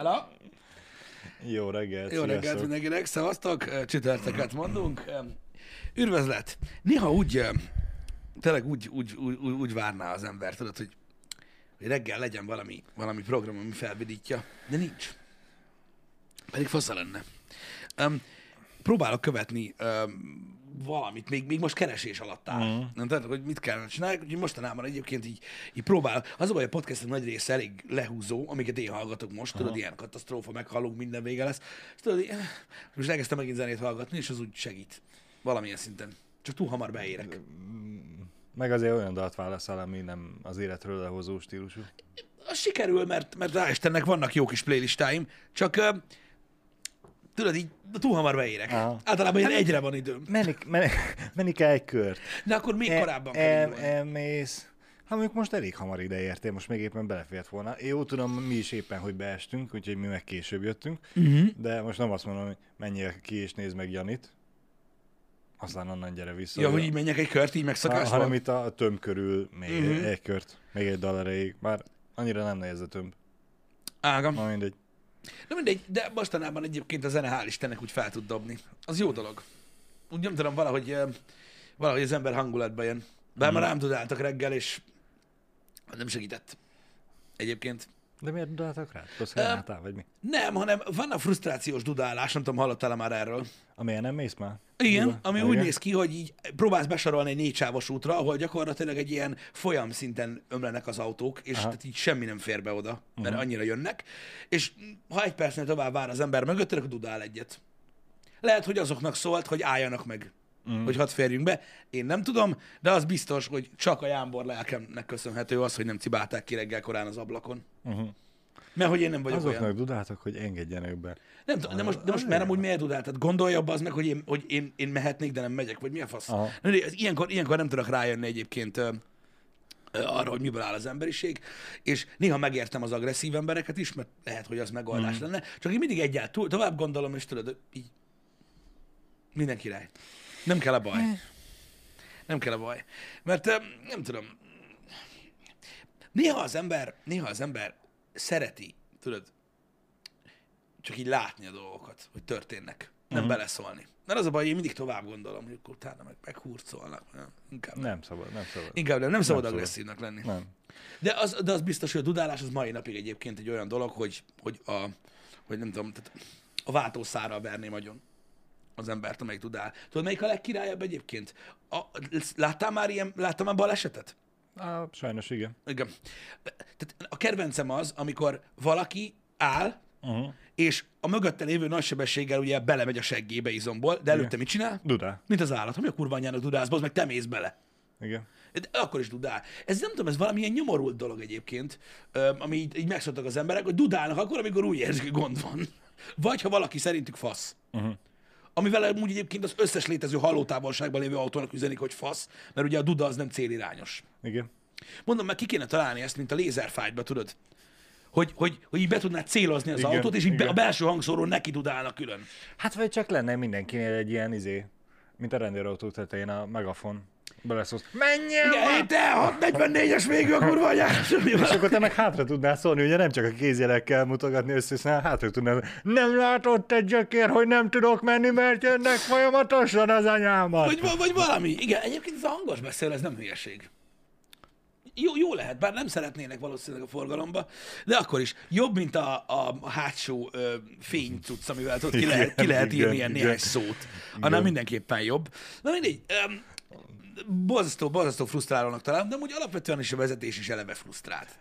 Hello? Jó reggelt, Jó reggelt sziasztok. mindenkinek, szevasztok, csütörtöket mondunk. Üdvözlet! Néha úgy, tényleg úgy, úgy, úgy, úgy, úgy várná az ember, tudod, hogy, hogy reggel legyen valami, valami program, ami felvidítja, de nincs. Pedig fasza lenne. Um, próbálok követni um, valamit, még, még most keresés alatt áll. Mm. Nem tudod, hogy mit kellene csinálni, úgyhogy mostanában egyébként így, így próbál. Az a baj, a podcastok nagy része elég lehúzó, amiket én hallgatok most, tudod, ilyen katasztrófa, meghalunk, minden vége lesz. És tudod, most elkezdtem megint zenét hallgatni, és az úgy segít. Valamilyen szinten. Csak túl hamar beérek. Meg azért olyan dalt válaszol, ami nem az életről lehozó stílusú. Az sikerül, mert, mert rá Istennek vannak jó kis playlistáim, csak tudod, így túl hamar beérek. Aha. Általában ilyen egyre van időm. Menni, menni, menni kell egy kört. De akkor még korábban kell el, elmész. Hát mondjuk most elég hamar ide értél, most még éppen belefért volna. Én jó tudom, mi is éppen, hogy beestünk, úgyhogy mi meg később jöttünk. Uh-huh. De most nem azt mondom, hogy menjél ki és nézd meg Janit. Aztán onnan gyere vissza. Ja, hogy így menjek egy kört, így ha, megszakásba? hanem itt a, tömb körül még uh-huh. egy kört, még egy dal erejéig. Bár annyira nem nehéz a tömb. Ágam. Na mindegy. Na mindegy, de mostanában egyébként a zene hál' Istennek úgy fel tud dobni. Az jó dolog. Úgy nem tudom, valahogy, valahogy az ember hangulatba jön. Bár már rám tudáltak reggel, és nem segített. Egyébként. De miért dudáltak helyen álltál, vagy mi? Nem, hanem van a frusztrációs dudálás, nem tudom, hallottál már erről. Amilyen nem mész már? Igen, Duda? ami Igen? úgy néz ki, hogy így próbálsz besorolni egy négysávos útra, ahol gyakorlatilag egy ilyen folyam szinten ömlenek az autók, és Aha. tehát így semmi nem fér be oda, mert annyira jönnek, és ha egy percnél tovább vár az ember mögött, akkor dudál egyet. Lehet, hogy azoknak szólt, hogy álljanak meg, mm. hogy hadd férjünk be. Én nem tudom, de az biztos, hogy csak a jámbor lelkemnek köszönhető az, hogy nem cibálták ki reggel korán az ablakon. Uh-huh. Mert hogy én nem vagyok Azoknak olyan. dudáltak, hogy engedjenek be. Nem tudom, de most, de most mert amúgy miért dudál? Tehát gondolja abba az meg, hogy én, hogy én, én mehetnék, de nem megyek, vagy mi a fasz? Aha. Na, de ez- Ilyenkor, ilyenkor nem tudok rájönni egyébként ö, ö, arra, hogy miből áll az emberiség, és néha megértem az agresszív embereket is, mert lehet, hogy az megoldás mm. lenne, csak én mindig egyáltalán túl, tovább gondolom, és tudod, így minden király. Nem kell a baj. Nem kell a baj. Mert nem tudom, néha az ember, néha az ember szereti, tudod, csak így látni a dolgokat, hogy történnek. Nem uh-huh. beleszólni. Mert az a baj, én mindig tovább gondolom, hogy akkor utána meg meghurcolnak. Nem, inkább nem. Nem szabad, nem szabad. Inkább nem, nem szabad szabad. agresszívnak lenni. Nem. De az, de az biztos, hogy a dudálás az mai napig egyébként egy olyan dolog, hogy, hogy a, hogy nem tudom, tehát a váltószára verném agyon az embert, amelyik dudál. Tudod, melyik a legkirályabb egyébként? A, láttál már ilyen, láttál már balesetet? Á, sajnos igen. Igen. Tehát a kedvencem az, amikor valaki áll, Uh-huh. és a mögötte lévő nagy sebességgel ugye belemegy a seggébe izomból, de előtte Igen. mit csinál? Dudál. Mint az állat. Ami a kurva anyjának dudálsz, az meg te mész bele. Igen. De akkor is dudál. Ez nem tudom, ez valamilyen nyomorult dolog egyébként, ami így, így megszoktak az emberek, hogy dudálnak akkor, amikor úgy érzik, hogy gond van. Vagy ha valaki szerintük fasz. Uh-huh. Amivel úgy egyébként az összes létező hallótávolságban lévő autónak üzenik, hogy fasz, mert ugye a duda az nem célirányos. Igen. Mondom, meg ki kéne találni ezt, mint a lézerfájtba, tudod? Hogy, hogy, hogy így be tudnád célozni az Igen, autót, és így be, igen. a belső hangszóró neki dudálna külön. Hát vagy csak lenne mindenkinél egy ilyen izé, mint a rendőrautó tetején a megafon. Beleszólsz. Menjél Igen, te, 644-es végű a kurva! És akkor te meg hátra tudnál szólni, ugye nem csak a kézjelekkel mutogatni össze, hanem hátra tudnál. Nem látod te gyökér, hogy nem tudok menni, mert jönnek folyamatosan az anyámat. Vagy, va- vagy valami. Igen, egyébként ez a hangos beszél, ez nem hülyeség. Jó, jó lehet, bár nem szeretnének valószínűleg a forgalomba, de akkor is jobb, mint a, a, hátsó ö, fénycucc, amivel tudod, ki, Igen, lehet, ki lehet írni igen, ilyen igen. néhány szót. Annál mindenképpen jobb. Na mindegy, borzasztó, borzasztó frusztrálónak találom, de úgy alapvetően is a vezetés is eleve frusztrált.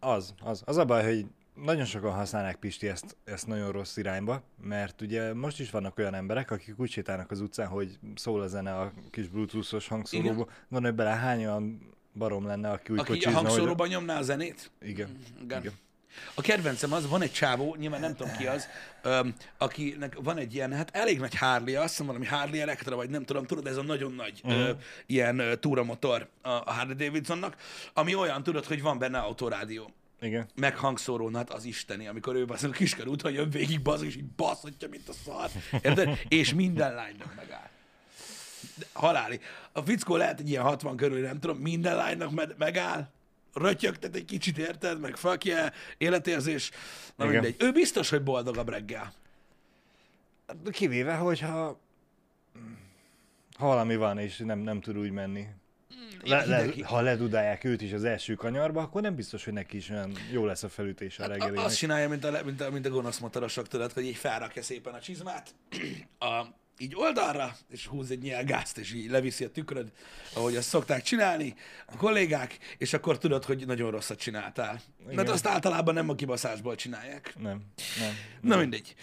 Az, az. Az a baj, hogy nagyon sokan használják Pisti ezt, ezt nagyon rossz irányba, mert ugye most is vannak olyan emberek, akik úgy sétálnak az utcán, hogy szól a zene a kis bluetoothos hangszóróba. Van, hogy bele hány olyan barom lenne, aki úgy Aki a kocsizna, hangszóróban nyomná a zenét? hogy... Igen. Igen. Igen. A kedvencem az, van egy csávó, nyilván nem tudom ki az, öm, akinek van egy ilyen, hát elég nagy Harley, azt hiszem valami Harley Electra, vagy nem tudom, tudod, ez a nagyon nagy uh-huh. ö, ilyen ö, túramotor a, a Harley Davidsonnak, ami olyan, tudod, hogy van benne autorádió. Igen. Meg hangszórón, hát az isteni, amikor ő basz, a kiskör úton jön végig, basz, és így baszhatja, mint a szar. Érted? És minden lánynak megáll. De haláli. A fickó lehet egy ilyen 60 körül, nem tudom, minden lánynak me- megáll, rötyögtet egy kicsit, érted, meg fuck yeah, életérzés, na Igen. mindegy. Ő biztos, hogy boldogabb reggel. Kivéve, hogyha ha valami van, és nem, nem tud úgy menni. Le, le, Hideg- ha ledudálják őt is az első kanyarba, akkor nem biztos, hogy neki is olyan jó lesz a felütés a Hát reggelének. azt csinálja, mint a, le- mint a, mint a gonosz motorosok, tudod, hogy így felrakja szépen a csizmát, a, így oldalra, és húz egy nyelgázt, és így leviszi a tükröd, ahogy azt szokták csinálni a kollégák, és akkor tudod, hogy nagyon rosszat csináltál. Mert Igen. azt általában nem a kibaszásból csinálják. Nem, nem. Na mindegy.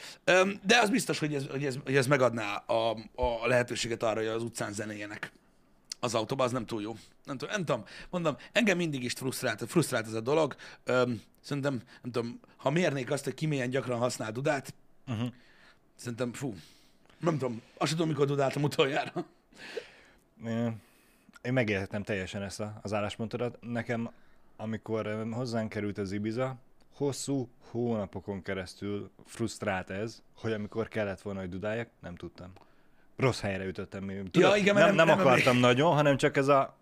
De az biztos, hogy ez, hogy ez, hogy ez megadná a, a lehetőséget arra, hogy az utcán zenéjenek. Az autóban, az nem túl jó. Nem tudom, nem tudom. Mondom, engem mindig is frusztrált, frusztrált ez a dolog. Öm, szerintem, nem tudom, ha mérnék azt, hogy ki milyen gyakran használ Dudát, Uh-huh. szerintem, fú, nem tudom, azt tudom, mikor dudáltam utoljára. Én, megértettem teljesen ezt az álláspontodat. Nekem, amikor hozzánk került az Ibiza, hosszú hónapokon keresztül frusztrált ez, hogy amikor kellett volna, hogy dudáljak, nem tudtam. Rossz helyre ütöttem. Tudod, igen, mert nem, nem- nem, nem akartam nagyon, hanem csak ez a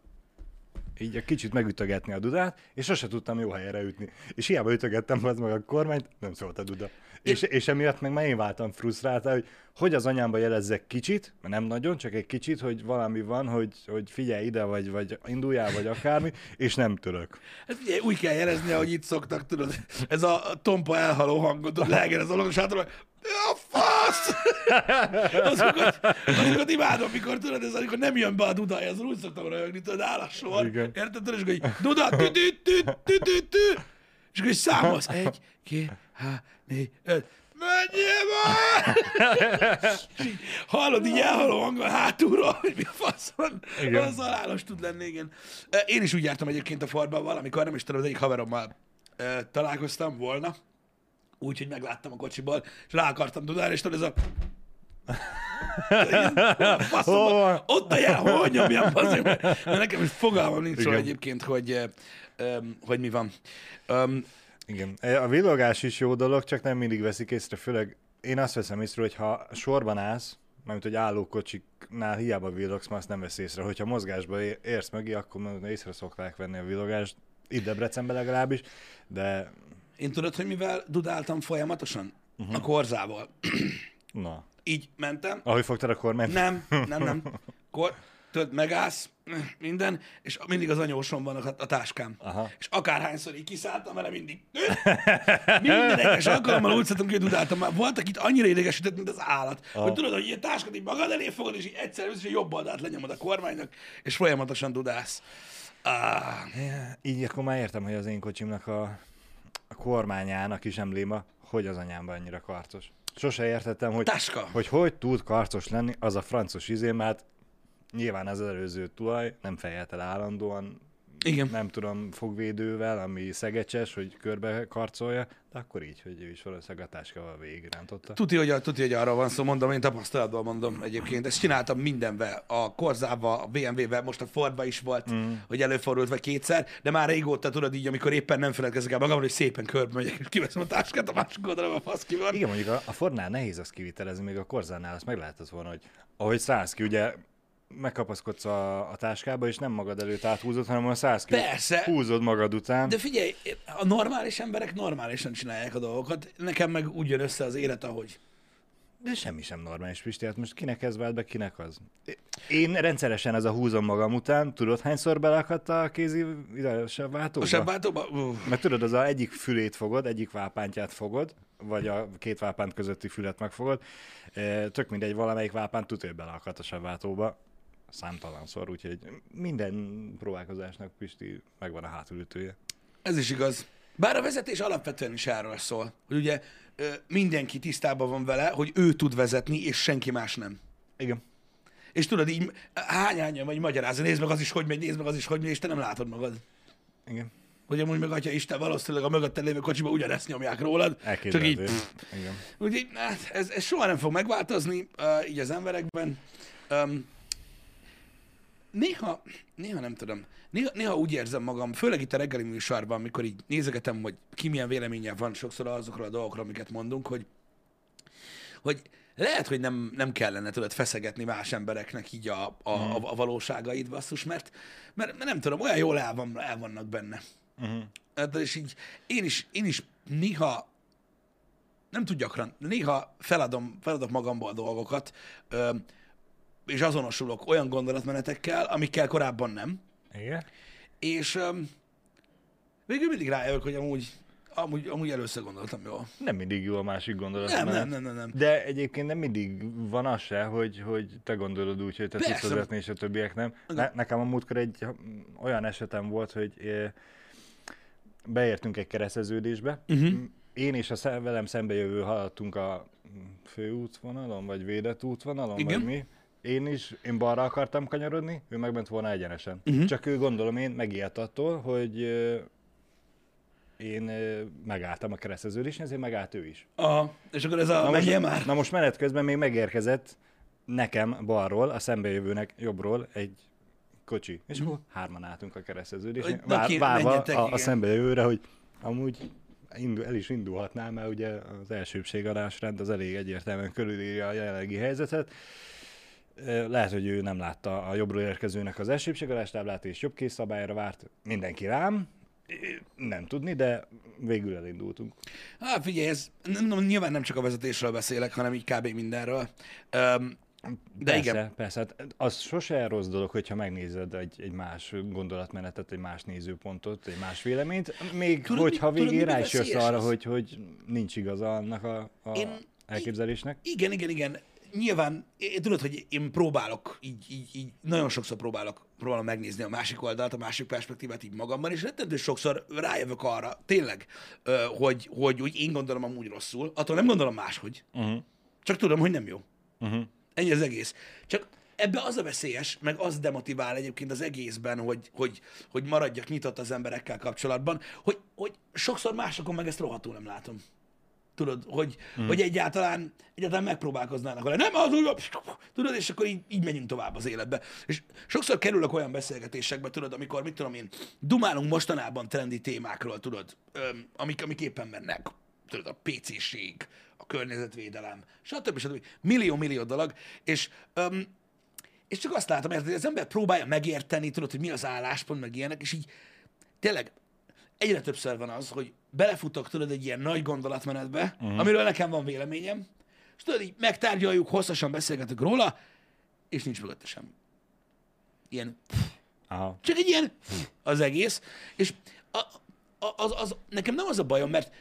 így egy kicsit megütögetni a dudát, és sose tudtam jó helyre ütni. És hiába ütögettem az meg a kormányt, nem szólt a duda. És, és emiatt meg már én váltam frusztráltá, hogy hogy az anyámba jelezzek kicsit, mert nem nagyon, csak egy kicsit, hogy valami van, hogy, hogy figyelj ide, vagy, vagy induljál, vagy akármi, és nem török. Hát figyelj, úgy kell jelezni, ahogy itt szoktak, tudod, ez a tompa elhaló hangot, leegel az olagos hátra, a fasz! Azokat, azokat imádom, mikor tudod, ez amikor nem jön be a dudája, azon úgy szoktam rajogni, tudod, áll a sor, érted? Tudod, és akkor így, duda, tü tü tü tü tü tü és akkor így számolsz, egy, két, há, négy, öt, menjél már! Így hallod így elhaló hangon hátulról, hogy mi a fasz van. Igen. Az halálos tud lenni, igen. Én is úgy jártam egyébként a Fordban valamikor, nem is tudom, az egyik haverommal találkoztam volna, úgy, hogy megláttam a kocsiból, és rá akartam dudálni, és tudod, ez a... Faszom, Hol van? ott a jel, hol nyomjam, azért, mert mert nekem is fogalmam nincs róla egyébként, hogy, ö, hogy mi van. Öm, Igen. A villogás is jó dolog, csak nem mindig veszik észre, főleg én azt veszem észre, hogy ha sorban állsz, mármint hogy állókocsiknál hiába villogsz, már azt nem vesz észre. Hogyha mozgásba érsz mögé, akkor észre szokták venni a villogást, itt Debrecenben legalábbis, de Én tudod, hogy mivel dudáltam folyamatosan? Uh-huh. A korzával. na, Így mentem, ahogy fogtad a kormányt? nem, nem, nem. Kor, tudod, megállsz, minden, és mindig az anyósom van a, a táskám. Aha. És akárhányszor így kiszálltam vele, mindig. Minden egyes alkalommal úgy ki, hogy dudáltam. Már voltak itt annyira idegesített, mint az állat. Aha. Hogy tudod, hogy ilyen táskát így magad elé fogod, és így egyszer a jobb oldalt lenyomod a kormánynak, és folyamatosan dudálsz. Ah, Így akkor már értem, hogy az én kocsimnak a kormányának is embléma, hogy az anyámban annyira karcos. Sose értettem, hogy táska. hogy hogy tud karcos lenni az a francos izé, mert nyilván az előző tulaj nem fejelt el állandóan, Igen. nem tudom, fogvédővel, ami szegecses, hogy körbe karcolja, de akkor így, hogy ő is valószínűleg a táskával végigrántotta. Tuti, hogy, tuti, hogy arról van szó, mondom, én tapasztalatból mondom egyébként. Ezt csináltam mindenvel, a Korzával, a BMW-vel, most a Fordba is volt, mm. hogy előfordult vagy kétszer, de már régóta tudod így, amikor éppen nem feledkezek el magamról, hogy szépen körbe megyek, és kiveszem a táskát, a másik oldalon a fasz ki van. Igen, mondjuk a, a Fordnál nehéz azt kivitelezni, még a Korzánál azt meg lehetett volna, hogy ahogy szállsz ki, ugye megkapaszkodsz a, a táskába, és nem magad előtt áthúzod, hanem a ki, Persze. húzod magad után. De figyelj, a normális emberek normálisan csinálják a dolgokat, nekem meg úgy jön össze az élet, ahogy. De semmi sem normális, Pisti, hát most kinek ez vált be, kinek az? Én rendszeresen ez a húzom magam után, tudod hányszor belakadt a kézi ide, a sebváltóba? A sebváltóban? Uh, Mert tudod, az a egyik fülét fogod, egyik vápántját fogod, vagy a két vápánt közötti fület megfogod. E, Tök mindegy, valamelyik vápánt tudja, belakadt a sebváltóba. Számtalanszor, úgyhogy minden próbálkozásnak Pisti megvan a hátulütője. ez is igaz. Bár a vezetés alapvetően is erről szól, hogy ugye mindenki tisztában van vele, hogy ő tud vezetni, és senki más nem. Igen. És tudod, így hány-hányan vagy magyarázni, nézd meg az is, hogy megy, nézd meg az is, hogy megy, és te nem látod magad. Igen. Hogy amúgy meg, atya Isten, valószínűleg a mögötted lévő kocsiba ugyanezt nyomják rólad. Csak így. Igen. Úgyhogy hát, ez, ez soha nem fog megváltozni uh, így az emberekben. Um, néha, néha nem tudom, néha, néha úgy érzem magam, főleg itt a reggeli műsorban, amikor így nézegetem, hogy ki milyen véleménye van sokszor azokról a dolgokról, amiket mondunk, hogy, hogy lehet, hogy nem, nem kellene tudod feszegetni más embereknek így a, a, a, a valóságait, basszus, mert, mert, mert nem tudom, olyan jól el, van, el vannak benne. Uh-huh. Hát, és így én is, én is néha nem túl gyakran, néha feladom, feladok magamból dolgokat, ö, és azonosulok olyan gondolatmenetekkel, amikkel korábban nem. Igen. És ö, végül mindig rájövök, hogy amúgy, amúgy, amúgy először gondoltam jól. Nem mindig jó a másik gondolat. Nem, nem, nem, nem, nem. De egyébként nem mindig van az se, hogy, hogy te gondolod úgy, hogy te Persze. tudsz vezetni, és a többiek nem. Ne, nekem a múltkor egy olyan esetem volt, hogy eh, beértünk egy kereszteződésbe. Uh-huh. Én és a szem, velem szembejövő haladtunk a főútvonalon, vagy védett útvonalon, Igen. vagy mi. Én is, én balra akartam kanyarodni, ő meg ment volna egyenesen. Mhm. Csak ő gondolom én megijedt attól, hogy én eh, megálltam a kereszteződésen, ezért megállt ő is. Aha, és akkor ez a Na most, már. na most menet közben még megérkezett nekem balról, a szembejövőnek jobbról egy kocsi. És akkor hárman álltunk a kereszteződésen, vár, várva a, a szembejövőre, hogy amúgy indul, el is indulhatnál, mert ugye az elsőbség adásrend az elég egyértelműen körülírja a jelenlegi helyzetet. Lehet, hogy ő nem látta a jobbról érkezőnek az elsőbség adástáblát, és jobb kész szabályra várt mindenki rám. Nem tudni, de végül elindultunk. Hát figyelj, ez nem, nyilván nem csak a vezetésről beszélek, hanem így kb. mindenről. Um, de persze, igen, Persze, hát az sose rossz dolog, hogyha megnézed egy, egy más gondolatmenetet, egy más nézőpontot, egy más véleményt, még Tudod, hogyha mi- végén rá is jössz arra, az? hogy, hogy nincs igaza annak a, a Én- elképzelésnek. igen, igen, igen. Nyilván, én, tudod, hogy én próbálok, így, így, így nagyon sokszor próbálok, próbálom megnézni a másik oldalt, a másik perspektívát így magamban, és rettentő sokszor rájövök arra, tényleg, hogy, hogy, hogy én gondolom amúgy rosszul, attól nem gondolom máshogy, Uh-huh. csak tudom, hogy nem jó. Uh-huh. Ennyi az egész. Csak ebbe az a veszélyes, meg az demotivál egyébként az egészben, hogy, hogy, hogy maradjak nyitott az emberekkel kapcsolatban, hogy, hogy sokszor másokon meg ezt rohadtul nem látom. Tudod, hogy, mm. hogy egyáltalán, egyáltalán megpróbálkoznának vele. Nem, az úgy, tudod, és akkor így, így megyünk tovább az életbe. És sokszor kerülök olyan beszélgetésekbe, tudod, amikor, mit tudom én, dumálunk mostanában trendi témákról, tudod, amik, amik éppen mennek. Tudod, a PC-ség, a környezetvédelem, stb. stb. Millió-millió dolog, és öm, és csak azt látom, hogy az ember próbálja megérteni, tudod, hogy mi az álláspont, meg ilyenek, és így tényleg egyre többször van az, hogy belefutok, tudod, egy ilyen nagy gondolatmenetbe, uh-huh. amiről nekem van véleményem, és tudod, így megtárgyaljuk, hosszasan beszélgetünk róla, és nincs mögötte semmi. Ilyen, Aha. csak egy ilyen az egész, és a, a, az, az, nekem nem az a bajom, mert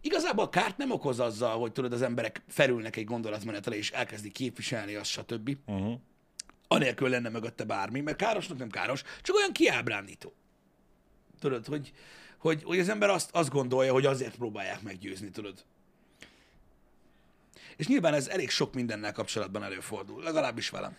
igazából kárt nem okoz azzal, hogy tudod, az emberek felülnek egy gondolatmenetre, és elkezdik képviselni azt, stb Uh-huh. anélkül lenne mögötte bármi, mert károsnak nem káros, csak olyan kiábrándító. Tudod, hogy, hogy, hogy az ember azt, azt gondolja, hogy azért próbálják meggyőzni, tudod. És nyilván ez elég sok mindennel kapcsolatban előfordul, legalábbis velem.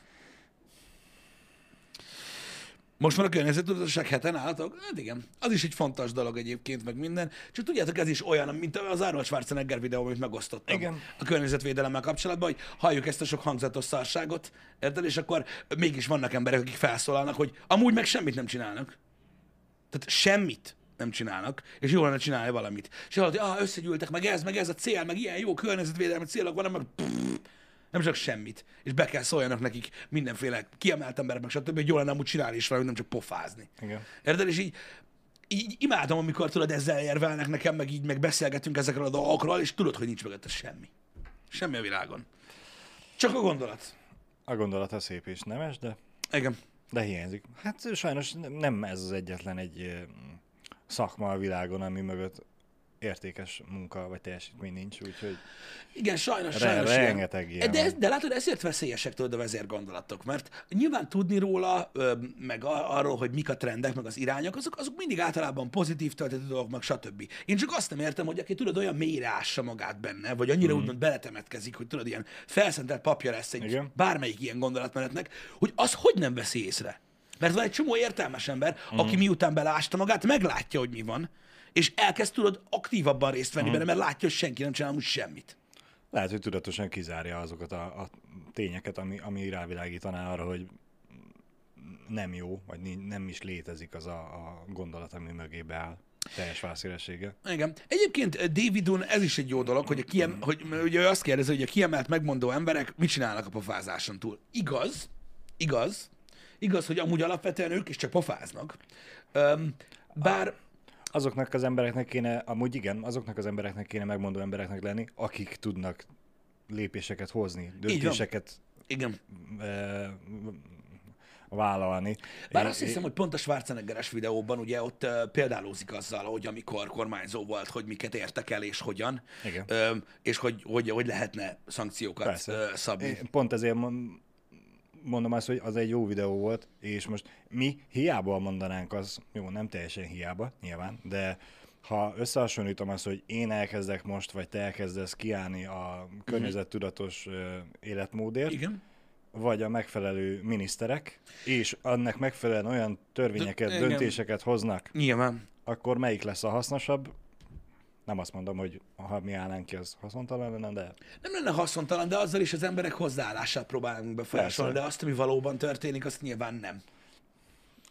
Most van a környezettudatosság heten álltok? Hát igen. Az is egy fontos dolog egyébként, meg minden. Csak tudjátok, ez is olyan, mint az Arnold Schwarzenegger videó, amit megosztottam Igen. a környezetvédelemmel kapcsolatban, hogy halljuk ezt a sok hangzatos szarságot, érted? És akkor mégis vannak emberek, akik felszólalnak, hogy amúgy meg semmit nem csinálnak. Tehát semmit nem csinálnak, és jól lenne csinálni valamit. És hallod, hogy ah, összegyűltek, meg ez, meg ez a cél, meg ilyen jó környezetvédelmi célok van, meg pff, nem csak semmit. És be kell szóljanak nekik mindenféle kiemelt emberek, meg stb., hogy jól lenne amúgy csinálni is valamit, nem csak pofázni. Igen. Érted? És így, így imádom, amikor tudod, ezzel érvelnek nekem, meg így meg beszélgetünk ezekről a dolgokról, és tudod, hogy nincs mögötte semmi. Semmi a világon. Csak a gondolat. A gondolat a szép és nemes, de, Igen. de hiányzik. Hát sajnos nem ez az egyetlen egy szakma a világon, ami mögött értékes munka vagy teljesítmény nincs, úgyhogy Igen, sajnos, Re- sajnos. rengeteg ilyen de, de látod, ezért veszélyesek tudod a vezérgondolatok, mert nyilván tudni róla, meg arról, hogy mik a trendek, meg az irányok, azok, azok mindig általában pozitív töltető dolgok, meg stb. Én csak azt nem értem, hogy aki tudod, olyan mélyre ássa magát benne, vagy annyira mm. úgymond beletemetkezik, hogy tudod, ilyen felszentelt papja lesz egy Igen. bármelyik ilyen gondolatmenetnek, hogy az hogy nem veszi észre. Mert van egy csomó értelmes ember, mm. aki miután belásta magát, meglátja, hogy mi van, és elkezd tudod aktívabban részt venni mm. benne, mert látja, hogy senki nem csinál úgy semmit. lehet, hogy tudatosan kizárja azokat a, a tényeket, ami, ami rávilágítaná arra, hogy nem jó, vagy nem is létezik az a, a gondolat, ami mögébe áll. Teljes válszélessége. Igen. Egyébként eh, Davidon ez is egy jó dolog, hogy, a kiem, hogy ugye ő azt kérdezi, hogy a kiemelt megmondó emberek mit csinálnak a pofázáson túl. Igaz, igaz, igaz, hogy amúgy alapvetően ők is csak pofáznak. Um, bár azoknak az embereknek kéne, amúgy igen, azoknak az embereknek kéne megmondó embereknek lenni, akik tudnak lépéseket hozni, döntéseket Igen. e, vállalni. Bár É- azt hiszem, hogy pont a Schwarzeneggeres videóban ugye ott uh, példálózik azzal, hogy amikor kormányzó volt, hogy miket értek el és hogyan, Igen. Ö, és hogy, hogy, hogy lehetne szankciókat Persze. szabni. Pont ezért mondom azt, hogy az egy jó videó volt, és most mi hiába mondanánk az, jó, nem teljesen hiába, nyilván, de ha összehasonlítom azt, hogy én elkezdek most, vagy te elkezdesz kiállni a környezettudatos ö, életmódért, Igen. vagy a megfelelő miniszterek, és annak megfelelően olyan törvényeket, De- döntéseket hoznak, Nyilván. akkor melyik lesz a hasznosabb? Nem azt mondom, hogy ha mi állnánk ki, az haszontalan lenne, de Nem lenne haszontalan, de azzal is az emberek hozzáállását próbálunk befolyásolni, de azt, ami valóban történik, azt nyilván nem.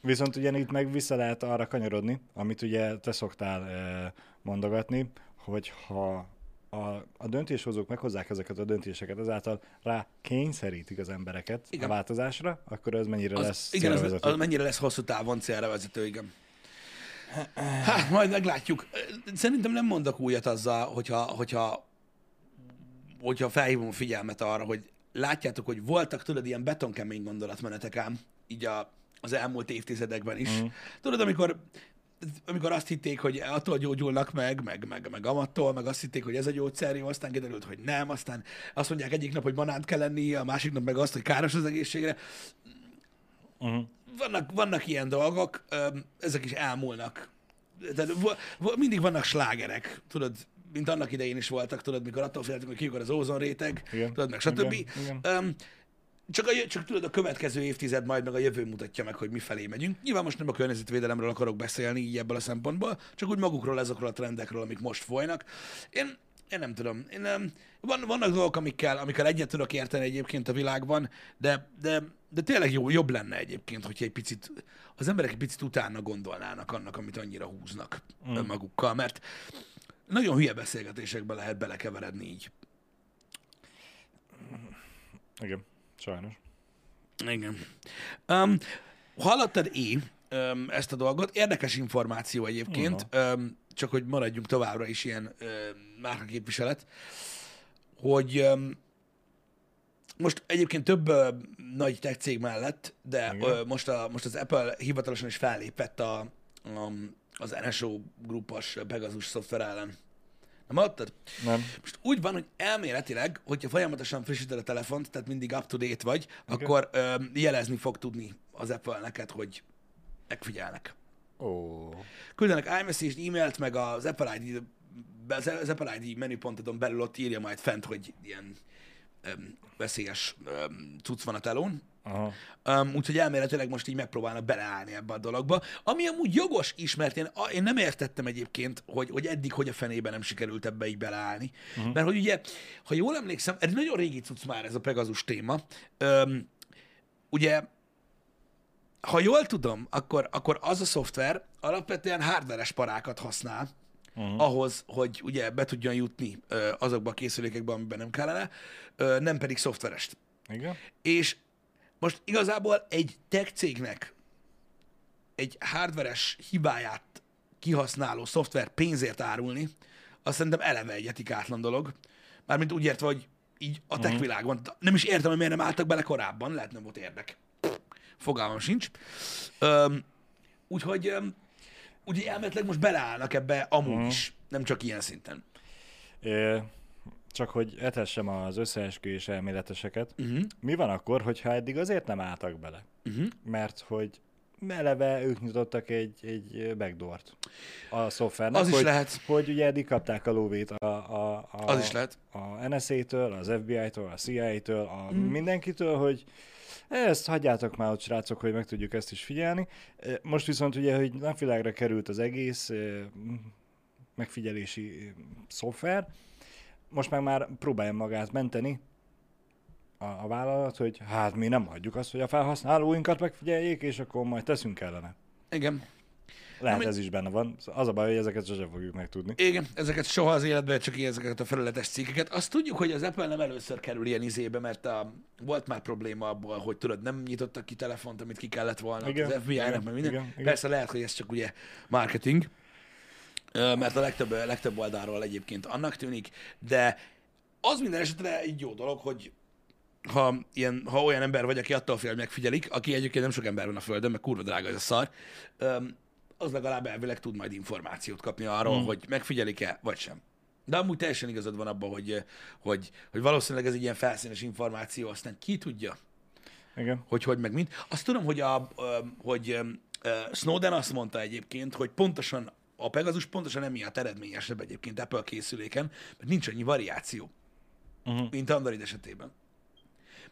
Viszont ugye itt meg vissza lehet arra kanyarodni, amit ugye te szoktál mondogatni, hogy ha a, a döntéshozók meghozzák ezeket a döntéseket, ezáltal rá kényszerítik az embereket Igen. a változásra, akkor ez mennyire Az, lesz igen, az, az mennyire lesz hosszú távon célra vezető, igen. Hát, majd meglátjuk. Szerintem nem mondok újat azzal, hogyha, hogyha, hogyha felhívom figyelmet arra, hogy látjátok, hogy voltak, tudod, ilyen betonkemény gondolatmenetek ám, így a, az elmúlt évtizedekben is. Mm. Tudod, amikor amikor azt hitték, hogy attól gyógyulnak meg, meg, meg, meg amattól, meg azt hitték, hogy ez a gyógyszer jó, aztán kiderült, hogy nem, aztán azt mondják egyik nap, hogy banánt kell lenni, a másik nap meg azt, hogy káros az egészségre Uh-huh. Vannak, vannak ilyen dolgok, ezek is elmúlnak. Tehát mindig vannak slágerek, tudod, mint annak idején is voltak, tudod, mikor attól féltünk, hogy kiukad az ózonréteg, Igen. tudod, meg stb. Igen, igen. Csak, a, csak tudod, a következő évtized majd meg a jövő mutatja meg, hogy mi felé megyünk. Nyilván most nem a környezetvédelemről akarok beszélni így ebből a szempontból, csak úgy magukról, azokról a trendekről, amik most folynak. Én, én nem tudom. Én, um, van, vannak dolgok, amikkel, amikkel egyet tudok érteni egyébként a világban, de, de, de tényleg jó, jobb lenne egyébként, hogyha egy picit, az emberek egy picit utána gondolnának annak, amit annyira húznak mm. magukkal, mert nagyon hülye beszélgetésekbe lehet belekeveredni így. Igen, sajnos. Igen. Um, hallottad é um, ezt a dolgot? Érdekes információ egyébként, um, csak hogy maradjunk továbbra is ilyen um, márkaképviselet, hogy um, most egyébként több uh, nagy tech cég mellett, de Igen. uh, most, a, most az Apple hivatalosan is fellépett a, a, az NSO grupos Pegasus szoftver ellen. Nem hallottad? Nem? Most úgy van, hogy elméletileg, hogyha folyamatosan frissíted a telefont, tehát mindig up-to-date vagy, okay. akkor ö, jelezni fog tudni az Apple neked, hogy megfigyelnek. Ó. Küldenek iMessage-t, e-mailt, meg az Apple ID, az Apple ID menüpontodon belül ott írja majd fent, hogy ilyen öm, veszélyes öm, cucc van a telón, Aha. Um, úgyhogy elméletileg most így megpróbálnak beleállni ebbe a dologba. Ami amúgy jogos is, mert én, én nem értettem egyébként, hogy, hogy eddig hogy a fenében nem sikerült ebbe így beleállni. Uh-huh. Mert hogy ugye, ha jól emlékszem, ez nagyon régi cucc már ez a Pegasus téma. Um, ugye, ha jól tudom, akkor, akkor az a szoftver alapvetően hardveres parákat használ, uh-huh. ahhoz, hogy ugye be tudjon jutni ö, azokba a készülékekbe, amiben nem kellene, ö, nem pedig szoftverest. Igen? És most igazából egy tech cégnek egy hardveres hibáját kihasználó szoftver pénzért árulni, azt szerintem eleve egy etikátlan dolog. Mármint úgy értve, hogy így a tech világban. Nem is értem, hogy miért nem álltak bele korábban, lehet nem volt érdek. Fogalmam sincs. Öm, úgyhogy, öm, úgyhogy elméletileg most beleállnak ebbe amúgy is, nem csak ilyen szinten. É, csak hogy etessem az összeesküvés elméleteseket. Uh-huh. Mi van akkor, hogyha eddig azért nem álltak bele? Uh-huh. Mert hogy eleve ők nyitottak egy, egy backdoort a szoftvernek, Az is hogy, lehet. hogy ugye eddig kapták a lóvét a, a, a, Az is lehet. a NSA-től, az FBI-től, a CIA-től, a mm. mindenkitől, hogy ezt hagyjátok már ott, srácok, hogy meg tudjuk ezt is figyelni. Most viszont ugye, hogy napvilágra került az egész megfigyelési szoftver, most meg már próbálja magát menteni a, a vállalat, hogy hát mi nem hagyjuk azt, hogy a felhasználóinkat megfigyeljék, és akkor majd teszünk ellene. Igen. Lehet Na, ez is benne van. Az a baj, hogy ezeket sosem fogjuk megtudni. Igen, ezeket soha az életben, csak ilyen ezeket a felületes cikkeket. Azt tudjuk, hogy az Apple nem először kerül ilyen izébe, mert a, volt már probléma abból, hogy tudod, nem nyitottak ki telefont, amit ki kellett volna Igen, az FBI-nek, igen, meg minden. igen, igen. Persze lehet, hogy ez csak ugye marketing. Mert a legtöbb, legtöbb oldalról egyébként annak tűnik, de az minden esetre egy jó dolog, hogy ha, ilyen, ha olyan ember vagy, aki attól fél, hogy megfigyelik, aki egyébként nem sok ember van a Földön, mert kurva drága ez a szar, az legalább elvileg tud majd információt kapni arról, mm. hogy megfigyelik-e, vagy sem. De amúgy teljesen igazad van abban, hogy, hogy, hogy valószínűleg ez egy ilyen felszínes információ, aztán ki tudja, Igen. hogy hogy meg mind. Azt tudom, hogy, a, hogy Snowden azt mondta egyébként, hogy pontosan a Pegasus pontosan emiatt eredményesebb egyébként Apple készüléken, mert nincs annyi variáció, Uh-huh. mint Android esetében.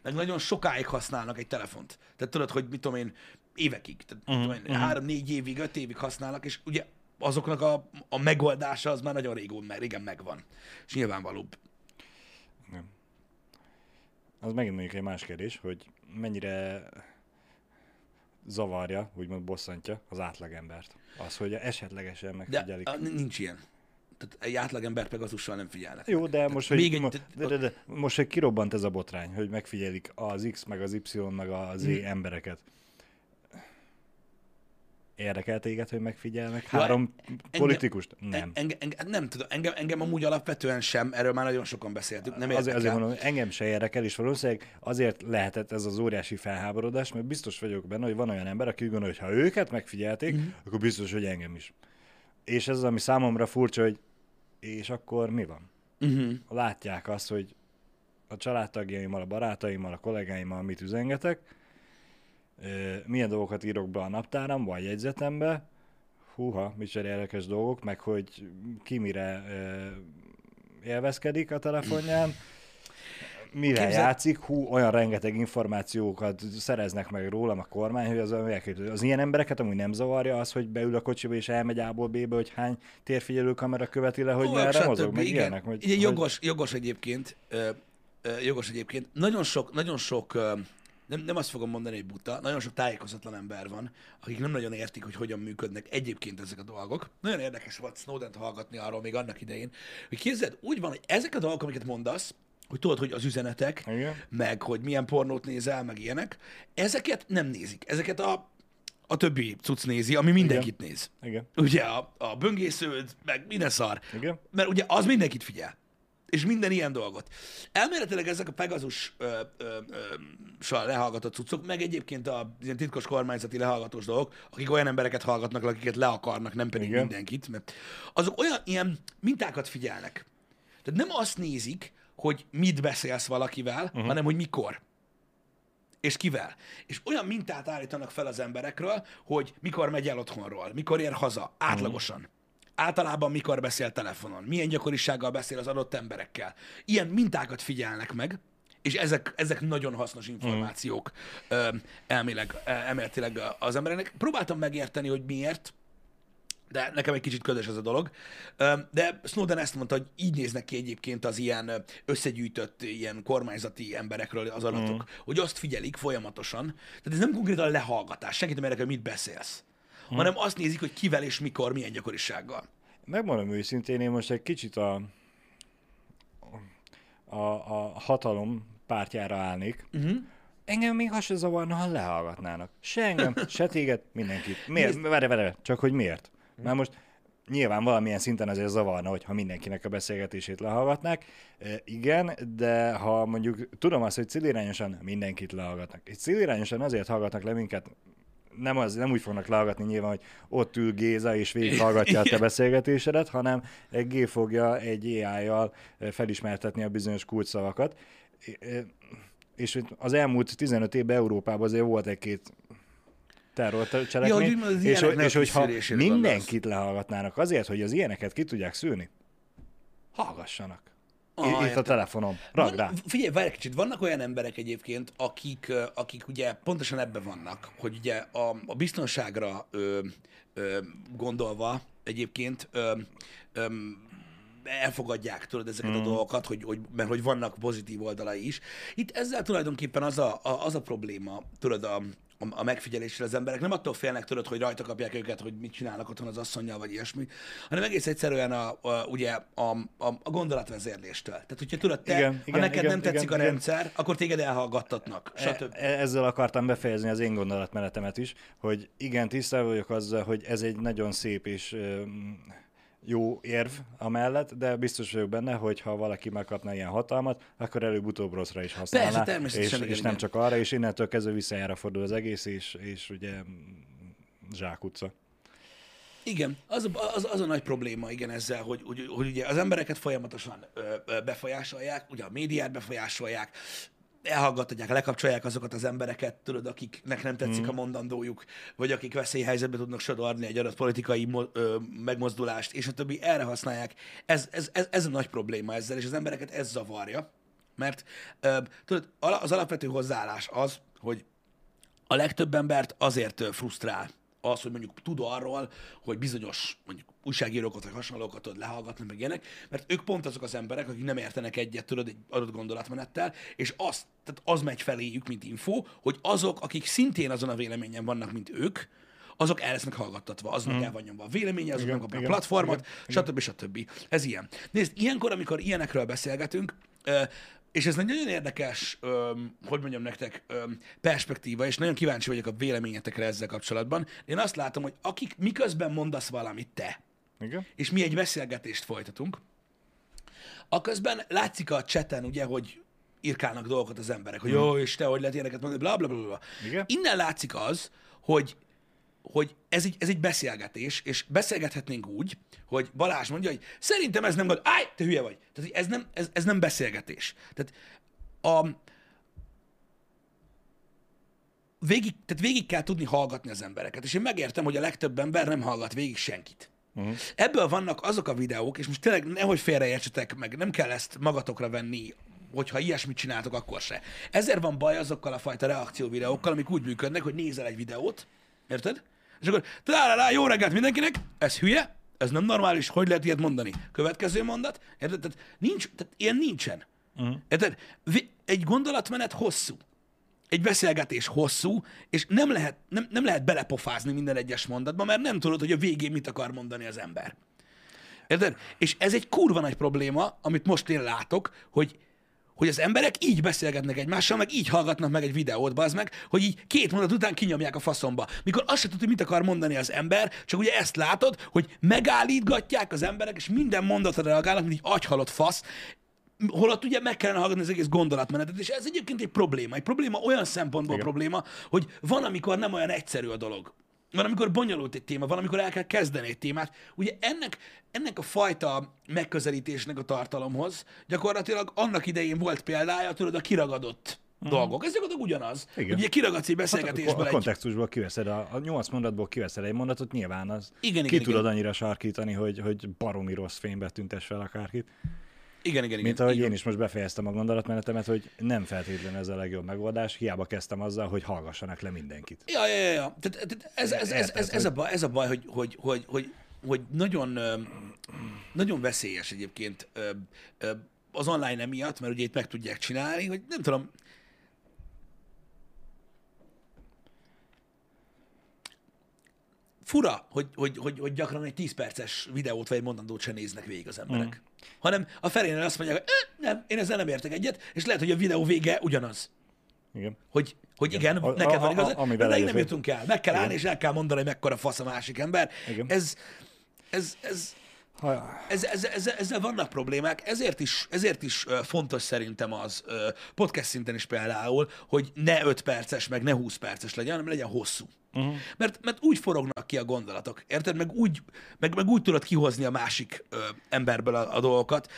Meg nagyon sokáig használnak egy telefont. Tehát tudod, hogy mit tudom én, évekig, tehát uh-huh. három-négy évig, öt évig használnak, és ugye azoknak a, a megoldása az már nagyon régó, meg, régen megvan. És nyilvánvalóbb. Igen. Az megint mondjuk egy más kérdés, hogy mennyire zavarja, úgymond bosszantja az átlagembert. Az, hogy esetlegesen De megfigyelik. a, nincs ilyen. Tehát egy átlagember Pegasussal nem figyelnek. Jó, de most, hogy, még egy- mo- de, de, de, most, hogy kirobbant ez a botrány, hogy megfigyelik az X, meg az Y, meg a Z Mm. embereket. Érdekel téged, hogy megfigyelnek? Három engem- politikust? Nem. Engem, engem, nem tudom, engem, engem amúgy alapvetően sem, erről már nagyon sokan beszéltük, nem Azért, érdekel. azért mondom, engem se érdekel, és valószínűleg azért lehetett ez az óriási felháborodás, mert biztos vagyok benne, hogy van olyan ember, aki úgy gondolja, hogy ha őket megfigyelték, Mhm. mm. akkor biztos, hogy engem is. És ez az, ami számomra furcsa, hogy és akkor mi van? Uh-huh. Látják azt, hogy a családtagjaimmal, a barátaimmal, a kollégáimmal mit üzengetek, milyen dolgokat írok be a naptáram, vagy jegyzetembe, húha, micsoda érdekes dolgok, meg hogy ki mire élvezkedik a telefonján, mire Képzel- játszik, hú, olyan rengeteg információkat szereznek meg rólam a kormány, hogy az, elképzelhető. az ilyen embereket amúgy nem zavarja az, hogy beül a kocsiba és elmegy A-ból B-be, hogy hány térfigyelő kamera követi le, hogy Olyanok, merre mozog, meg igen. ilyenek. Hogy, Igen, hogy- jogos, jogos egyébként, ö, ö, jogos egyébként. Nagyon sok, nagyon sok, ö, nem, nem azt fogom mondani, hogy buta, nagyon sok tájékozatlan ember van, akik nem nagyon értik, hogy hogyan működnek egyébként ezek a dolgok. Nagyon érdekes volt Snowden-t hallgatni arról még annak idején, hogy képzeld, úgy van, hogy ezek a dolgok, amiket mondasz, hogy tudod, hogy az üzenetek, Igen. meg hogy milyen pornót nézel, meg ilyenek, ezeket nem nézik. Ezeket a, a többi cucc nézi, ami mindenkit néz. Igen. Ugye a, a böngésződ, meg minden szar. Igen. Mert ugye az mindenkit figyel. És minden ilyen dolgot. Elméletileg ezek a Pegasus ö, ö, ö, lehallgatott cuccok, meg egyébként a ilyen titkos kormányzati lehallgatós dolgok, akik olyan embereket hallgatnak, akiket le akarnak, nem pedig Igen. mindenkit, mert azok olyan ilyen mintákat figyelnek. Tehát nem azt nézik, hogy mit beszélsz valakivel, uh-huh. hanem hogy mikor. És kivel. És olyan mintát állítanak fel az emberekről, hogy mikor megy el otthonról, mikor ér haza, átlagosan. Uh-huh. Általában mikor beszél telefonon, milyen gyakorisággal beszél az adott emberekkel. Ilyen mintákat figyelnek meg, és ezek, ezek nagyon hasznos információk ö, elméleg, elméletileg az embereknek. Próbáltam megérteni, hogy miért, de nekem egy kicsit ködös ez a dolog. De Snowden ezt mondta, hogy így néznek ki egyébként az ilyen összegyűjtött ilyen kormányzati emberekről az adatok, mm. hogy azt figyelik folyamatosan. Tehát ez nem konkrétan lehallgatás, senkit nem érdekel, hogy mit beszélsz, mm. hanem azt nézik, hogy kivel és mikor, milyen gyakorisággal. Megmondom őszintén, én most egy kicsit a, a, a hatalom pártjára állnék. Uh-huh. Engem még az se zavarna, ha lehallgatnának. Se engem, se téged, mindenkit. Miért? Várj, várj, csak hogy miért? Mert most nyilván valamilyen szinten azért zavarna, hogyha mindenkinek a beszélgetését lehallgatnák. E, igen, de ha mondjuk tudom azt, hogy célirányosan mindenkit lehallgatnak. És célirányosan azért hallgatnak le minket, nem, az, nem úgy fognak lehallgatni nyilván, hogy ott ül Géza és végighallgatja a te beszélgetésedet, hanem egy G fogja egy AI-jal felismertetni a bizonyos kulcsszavakat. E, És az elmúlt 15 évben Európában azért volt egy-két terrorcselekmény, Ja, és, ilyeneknek és hogyha mindenkit lehallgatnának azért, hogy az ilyeneket ki tudják szűrni, hallgassanak. Ah, Itt a értem. telefonom. Ragd rá. Figyelj, várj egy kicsit, vannak olyan emberek egyébként, akik, akik ugye pontosan ebben vannak, hogy ugye a, a biztonságra ö, ö, gondolva egyébként ö, ö, elfogadják tudod ezeket mm. a dolgokat, hogy, hogy, mert hogy vannak pozitív oldalai is. Itt ezzel tulajdonképpen az a, a, az a probléma, tudod, a, a, megfigyeléssel az emberek nem attól félnek, tudod, hogy rajta kapják őket, hogy mit csinálnak otthon az asszonyjal, vagy ilyesmi, hanem egész egyszerűen a, a, ugye a, a, a gondolatvezérléstől. Tehát, hogyha tudod, te, Igen, ha igen, neked igen, nem tetszik igen, a igen. rendszer, akkor téged elhallgattatnak, stb. E- e- Ezzel akartam befejezni az én gondolatmenetemet is, hogy igen, tisztában vagyok azzal, hogy ez egy nagyon szép és ö, jó érv amellett, de biztos vagyok benne, hogy ha valaki megkapna ilyen hatalmat, akkor előbb-utóbb rosszra is használná. Persze, természetesen, és, és nem csak arra, és innentől kezdve visszajára fordul az egész, és, és ugye zsákutca. Igen, az, az, az a nagy probléma, igen, ezzel, hogy, hogy, hogy ugye az embereket folyamatosan ö, ö, befolyásolják, ugye a médiát befolyásolják, elhallgatják, lekapcsolják azokat az embereket, tudod, akiknek nem tetszik mm. a mondandójuk, vagy akik veszélyhelyzetbe tudnak sodorni egy adott politikai mo- ö, megmozdulást, és a többi erre használják. Ez, ez, ez, ez a nagy probléma ezzel, és az embereket ez zavarja, mert ö, tudod, az alapvető hozzáállás az, hogy a legtöbb embert azért frusztrál az, hogy mondjuk tud arról, hogy bizonyos mondjuk újságírókat vagy hasonlókat tudod lehallgatni, meg ilyenek, mert ők pont azok az emberek, akik nem értenek egyet, tudod, egy adott gondolatmenettel, és az, tehát az megy feléjük, mint info, hogy azok, akik szintén azon a véleményen vannak, mint ők, azok el lesznek hallgattatva, azoknak mm. el van nyomva a véleménye, azok Igen, nem kapnak igen, platformot, stb. stb. Ez ilyen. Nézd, ilyenkor, amikor ilyenekről beszélgetünk, és ez egy nagyon érdekes, öm, hogy mondjam nektek, öm, perspektíva, és nagyon kíváncsi vagyok a véleményetekre ezzel kapcsolatban. Én azt látom, hogy akik miközben mondasz valamit te, Igen? és mi egy beszélgetést folytatunk, aközben látszik a cseten, ugye, hogy írkálnak dolgokat az emberek, hogy jó, és te hogy lehet ilyeneket mondani, bla, bla, bla, bla. Igen. Innen látszik az, hogy hogy ez egy, ez egy beszélgetés, és beszélgethetnénk úgy, hogy Balázs mondja, hogy szerintem ez nem gond, állj, te hülye vagy. Tehát ez nem, ez, ez nem beszélgetés. Tehát a, végig, tehát végig kell tudni hallgatni az embereket, és én megértem, hogy a legtöbb ember nem hallgat végig senkit. Uh-huh. Ebből vannak azok a videók, és most tényleg nehogy félreértsetek meg, nem kell ezt magatokra venni, hogyha ilyesmit csináltok, akkor se. Ezért van baj azokkal a fajta reakció videókkal, amik úgy működnek, hogy nézel egy videót, érted? És akkor, lá, jó reggelt mindenkinek, ez hülye, ez nem normális, hogy lehet ilyet mondani? Következő mondat, érted? Tehát, nincs, tehát ilyen nincsen. Uh-huh. Érted? Egy gondolatmenet hosszú egy beszélgetés hosszú, és nem lehet, nem, nem lehet belepofázni minden egyes mondatba, mert nem tudod, hogy a végén mit akar mondani az ember. Érted? És ez egy kurva nagy probléma, amit most én látok, hogy hogy az emberek így beszélgetnek egymással, meg így hallgatnak meg egy videót, bazd meg, hogy így két mondat után kinyomják a faszomba. Mikor azt se tudod, mit akar mondani az ember, csak ugye ezt látod, hogy megállítgatják az emberek, és minden mondatra reagálnak, mint egy agyhalott fasz, holott ugye meg kellene hallgatni az egész gondolatmenetet, és ez egyébként egy probléma. Egy probléma olyan szempontból Igen. probléma, hogy van, amikor nem olyan egyszerű a dolog. Van, amikor bonyolult egy téma, van, amikor el kell kezdeni egy témát. Ugye ennek, ennek a fajta megközelítésnek a tartalomhoz gyakorlatilag annak idején volt példája, tudod, a kiragadott dolgok. Ez gyakorlatilag ugyanaz. Igen. Ugye kiragadsz egy Hát a, beszélgetésből a egy... kontextusból kiveszed, a, a nyolc mondatból kiveszed egy mondatot, nyilván az Igen, ki igen, tudod igen. annyira sarkítani, hogy, hogy baromi rossz fénybe tüntes fel akárkit. Igen, igen, igen. Mint ahogy van. én is most befejeztem a gondolatmenetemet, hogy nem feltétlenül ez a legjobb megoldás, hiába kezdtem azzal, hogy hallgassanak le mindenkit. Ja, ja, ja, ja. Tehát, tehát ez, ez, ez, ez, ez, a baj, ez a baj, hogy, hogy, hogy, hogy, hogy nagyon, nagyon veszélyes egyébként az online emiatt, mert ugye itt meg tudják csinálni, hogy nem tudom, fura, hogy, hogy, hogy, hogy gyakran egy 10 perces videót vagy egy mondandót sem néznek végig az emberek. Mm. Hanem a felénél azt mondják, hogy "Eh, nem, én ezzel nem értek egyet, és lehet, hogy a videó vége ugyanaz. Igen. Hogy, hogy igen, A- neked a- van a- igazad, amivel de nem jutunk el. Meg kell állni, és el kell mondani, hogy mekkora fasz a másik ember. Igen. Ez, ez, ez, ez, ez, ez, ezzel vannak problémák, ezért is, ezért is fontos szerintem az podcast szinten is például, hogy ne 5 perces, meg ne 20 perces legyen, hanem legyen hosszú. Uh-huh. Mert, mert úgy forognak ki a gondolatok, érted? Meg úgy, meg, meg úgy tudod kihozni a másik ö, emberből a, a dolgokat.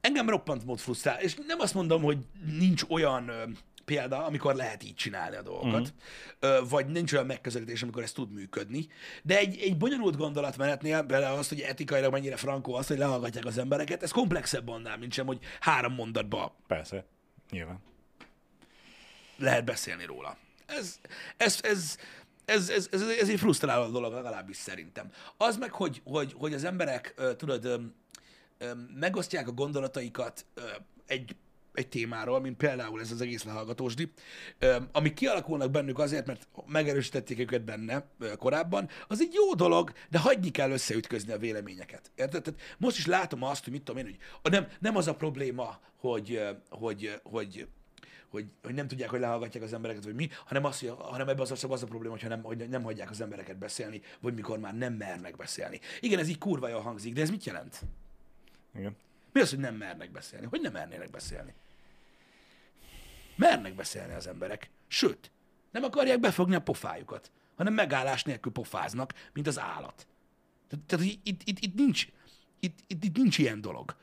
Engem roppant mód frusztrál, és nem azt mondom, hogy nincs olyan ö, példa, amikor lehet így csinálni a dolgokat, uh-huh. vagy nincs olyan megközelítés, amikor ez tud működni, de egy, egy bonyolult gondolatmenetnél, például azt, hogy etikailag mennyire frankó az, hogy lehallgatják az embereket, ez komplexebb annál, mint sem, hogy három mondatba persze, nyilván. lehet beszélni róla. Ez, ez, ez, ez, ez, ez, ez egy frusztráló dolog, legalábbis szerintem. Az meg, hogy, hogy, hogy az emberek, tudod, megosztják a gondolataikat egy, egy témáról, mint például ez az egész lehallgatósdi, amik kialakulnak bennük azért, mert megerősítették őket benne korábban, az egy jó dolog, de hagyni kell összeütközni a véleményeket. Érted? Tehát most is látom azt, hogy mit tudom én, hogy nem, nem az a probléma, hogy, hogy, ö, hogy hogy, hogy nem tudják, hogy lehallgatják az embereket, vagy mi, hanem, az, hogy, hanem ebben az, az a probléma, hogyha nem, hogy nem hagyják az embereket beszélni, vagy mikor már nem mernek beszélni. Igen, ez így kurva jól hangzik, de ez mit jelent? Igen. Mi az, hogy nem mernek beszélni? Hogy nem mernének beszélni? Mernek beszélni az emberek. Sőt, nem akarják befogni a pofájukat, hanem megállás nélkül pofáznak, mint az állat. Tehát, tehát itt, itt, itt, nincs, itt, itt, itt nincs ilyen dolog.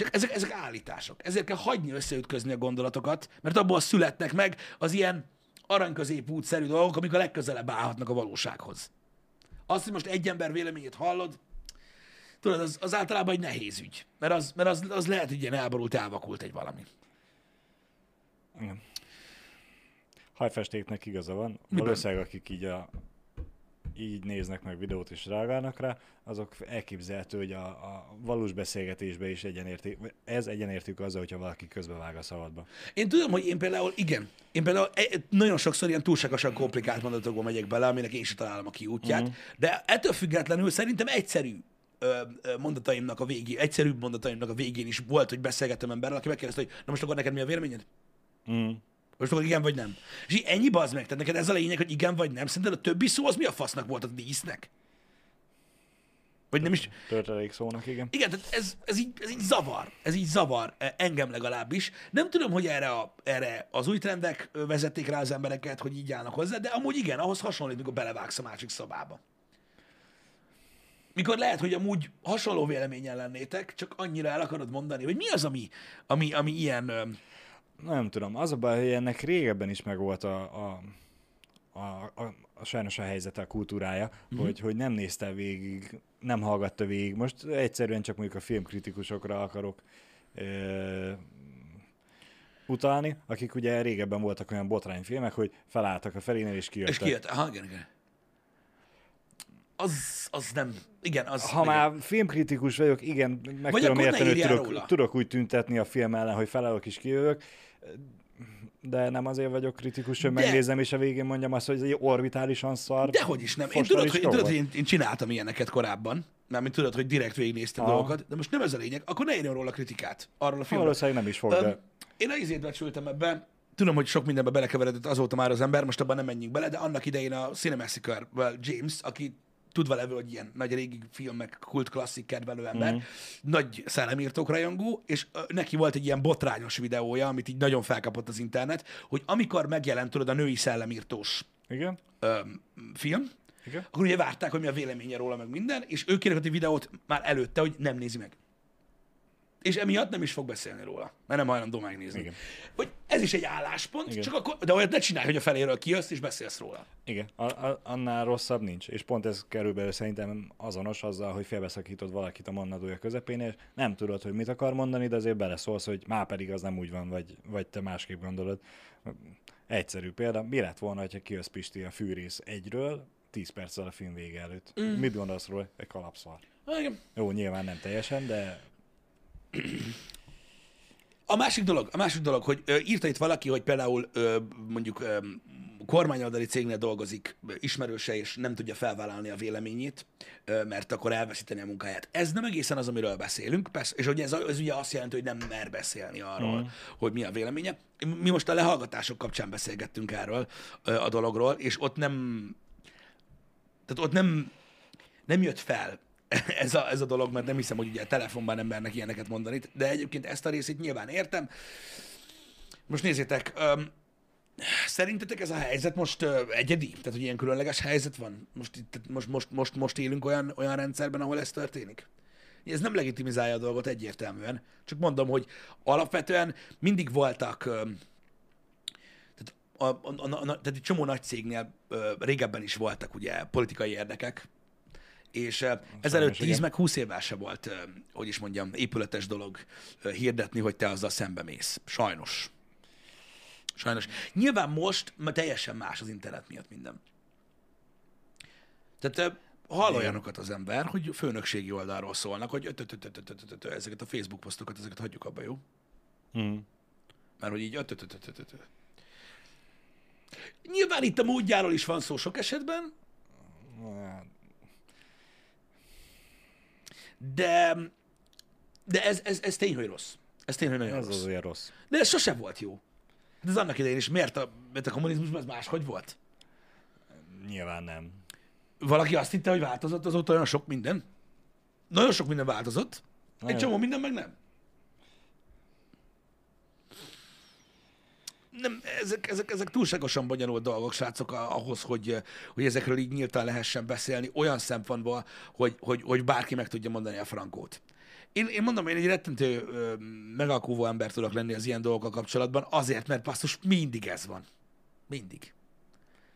Csak ezek, ezek állítások. Ezért kell hagyni összeütközni a gondolatokat, mert abból születnek meg az ilyen aranyközépútszerű dolgok, amik a legközelebb állhatnak a valósághoz. Azt, hogy most egy ember véleményét hallod, tudod, az, az általában egy nehéz ügy. Mert az, mert az, az lehet, hogy ilyen elborult, elvakult egy valami. Igen. Hajfestéknek igaza van. Valószínűleg akik így, a, így néznek meg videót és reagálnak rá, azok elképzelhető, hogy a, a valós beszélgetésbe is egyenérték, ez egyenértük azzal, hogyha valaki közbevág a szabadba. Én tudom, hogy én például, igen, én például e- nagyon sokszor ilyen túlságosan komplikált mondatokba megyek bele, aminek én sem találom a kiútját, uh-huh. de ettől függetlenül szerintem egyszerű mondataimnak a végén, egyszerűbb mondataimnak a végén is volt, hogy beszélgettem emberrel, aki megkérdezte, hogy na most akkor neked mi a véleményed? Mm. Most akkor igen vagy nem? És így ennyi bazd meg, tehát neked ez a lényeg, hogy igen vagy nem. Szerinted a többi szó az mi a fasznak volt a dísznek? Vagy nem is... Törtelék szónak, igen. Igen, tehát ez, ez, így, ez így zavar. Ez így zavar eh, engem legalábbis. Nem tudom, hogy erre, a, erre az új trendek vezették rá az embereket, hogy így állnak hozzá, de amúgy igen, ahhoz hasonlít, mikor belevágsz a másik szobába. Mikor lehet, hogy amúgy hasonló véleményen lennétek, csak annyira el akarod mondani, hogy mi az, ami, ami, ami ilyen... Nem tudom, az a baj, hogy ennek régebben is megvolt a, a, a, a, a sajnos a helyzete, a kultúrája, uh-huh. hogy, hogy nem nézte végig, nem hallgatta végig. Most egyszerűen csak mondjuk a filmkritikusokra akarok ö, utalni, akik ugye régebben voltak olyan botrányfilmek, hogy felálltak a felénél és És kijöttek. kijött. Aha, igen, igen. Az, az nem... Igen, az... Ha igen. már filmkritikus vagyok, igen, meg Vagy tudom érteni, hogy róla. tudok, tudok úgy tüntetni a film ellen, hogy felállok és kijövök, de nem azért vagyok kritikus, hogy De- megnézem, és a végén mondjam azt, hogy ez egy orbitálisan szar. Dehogy is nem. Én tudod, hogy, tudod, hogy én, én csináltam ilyeneket korábban, mármint tudod, hogy direkt végignéztem Aha. dolgokat, de most nem ez a lényeg, akkor ne írjon róla kritikát arról a filmről. Valószínűleg nem is fog, de Én a izét becsültem ebbe, tudom, hogy sok mindenbe belekeveredett azóta már az ember, most abban nem menjünk bele, de annak idején a Cinemassacre James, aki tudva levő, hogy ilyen nagy régi filmek, kult klasszik kedvelő ember, mm. nagy szellemírtók rajongó, és neki volt egy ilyen botrányos videója, amit így nagyon felkapott az internet, hogy amikor megjelent, tudod, a női szellemírtós igen, ö, film, igen. akkor ugye várták, hogy mi a véleménye róla, meg minden, és ő kirakott egy videót már előtte, hogy nem nézi meg. És emiatt nem is fog beszélni róla, mert nem hajlandó megnézni. Igen. Hogy ez is egy álláspont, Igen. csak akkor, de olyat ne csinálj, hogy a feléről kijössz és beszélsz róla. Igen, a, a, annál rosszabb nincs. És pont ez kerül belőle szerintem azonos azzal, hogy félbeszakítod valakit a mondandója közepén, és nem tudod, hogy mit akar mondani, de azért beleszólsz, hogy már pedig az nem úgy van, vagy, vagy te másképp gondolod. Egyszerű példa, mi lett volna, ha kijössz Pisti a Fűrész egyről, 10 perccel a film vége előtt. Mm. Mit gondolsz róla? Egy kalapszar. Ah, igen. Jó, nyilván nem teljesen, de A másik dolog, a másik dolog, hogy ö, írta itt valaki, hogy például ö, mondjuk ö, kormányoldali cégnél dolgozik ismerőse, és nem tudja felvállalni a véleményét, ö, mert akkor elveszíteni a munkáját. Ez nem egészen az, amiről beszélünk, persze, és ugye ez, ez ugye azt jelenti, hogy nem mer beszélni arról, mm. hogy mi a véleménye. Mi most a lehallgatások kapcsán beszélgettünk erről ö, a dologról, és ott nem, tehát ott nem, nem jött fel ez a, ez a dolog, mert nem hiszem, hogy ugye a telefonban nem mernek ilyeneket mondani, de egyébként ezt a részét nyilván értem. Most nézzétek, öm, szerintetek ez a helyzet most ö, egyedi? Tehát, hogy ilyen különleges helyzet van? Most, itt, most, most, most, most élünk olyan, olyan rendszerben, ahol ez történik? Ez nem legitimizálja a dolgot egyértelműen. Csak mondom, hogy alapvetően mindig voltak öm, tehát, a, a, a, a, tehát egy csomó nagy cégnél ö, régebben is voltak ugye politikai érdekek, és ezelőtt 10 meg 20 évvel se volt, hogy is mondjam, épületes dolog hirdetni, hogy te azzal szembe mész. Sajnos. Sajnos. Nyilván most már teljesen más az internet miatt minden. Tehát hall olyanokat az ember, hogy főnökségi oldalról szólnak, hogy ezeket a Facebook posztokat, ezeket hagyjuk abba, jó? Mert hogy így Nyilván itt a módjáról is van szó sok esetben, de, de ez, ez, ez tény, hogy rossz. Ez tény, hogy nagyon ez rossz. azért rossz. De ez sose volt jó. De ez annak idején is miért a, mert a kommunizmusban ez máshogy volt? Nyilván nem. Valaki azt hitte, hogy változott azóta olyan sok minden? Nagyon sok minden változott. Egy Nagyon. csomó minden meg nem. Nem, ezek, ezek, ezek túlságosan bonyolult dolgok, srácok, ahhoz, hogy, hogy ezekről így nyíltan lehessen beszélni, olyan szempontból, hogy, hogy, hogy bárki meg tudja mondani a frankót. Én, én mondom, én egy rettentő ö, megalkúvó ember tudok lenni az ilyen dolgokkal kapcsolatban, azért, mert basszus, mindig ez van. Mindig.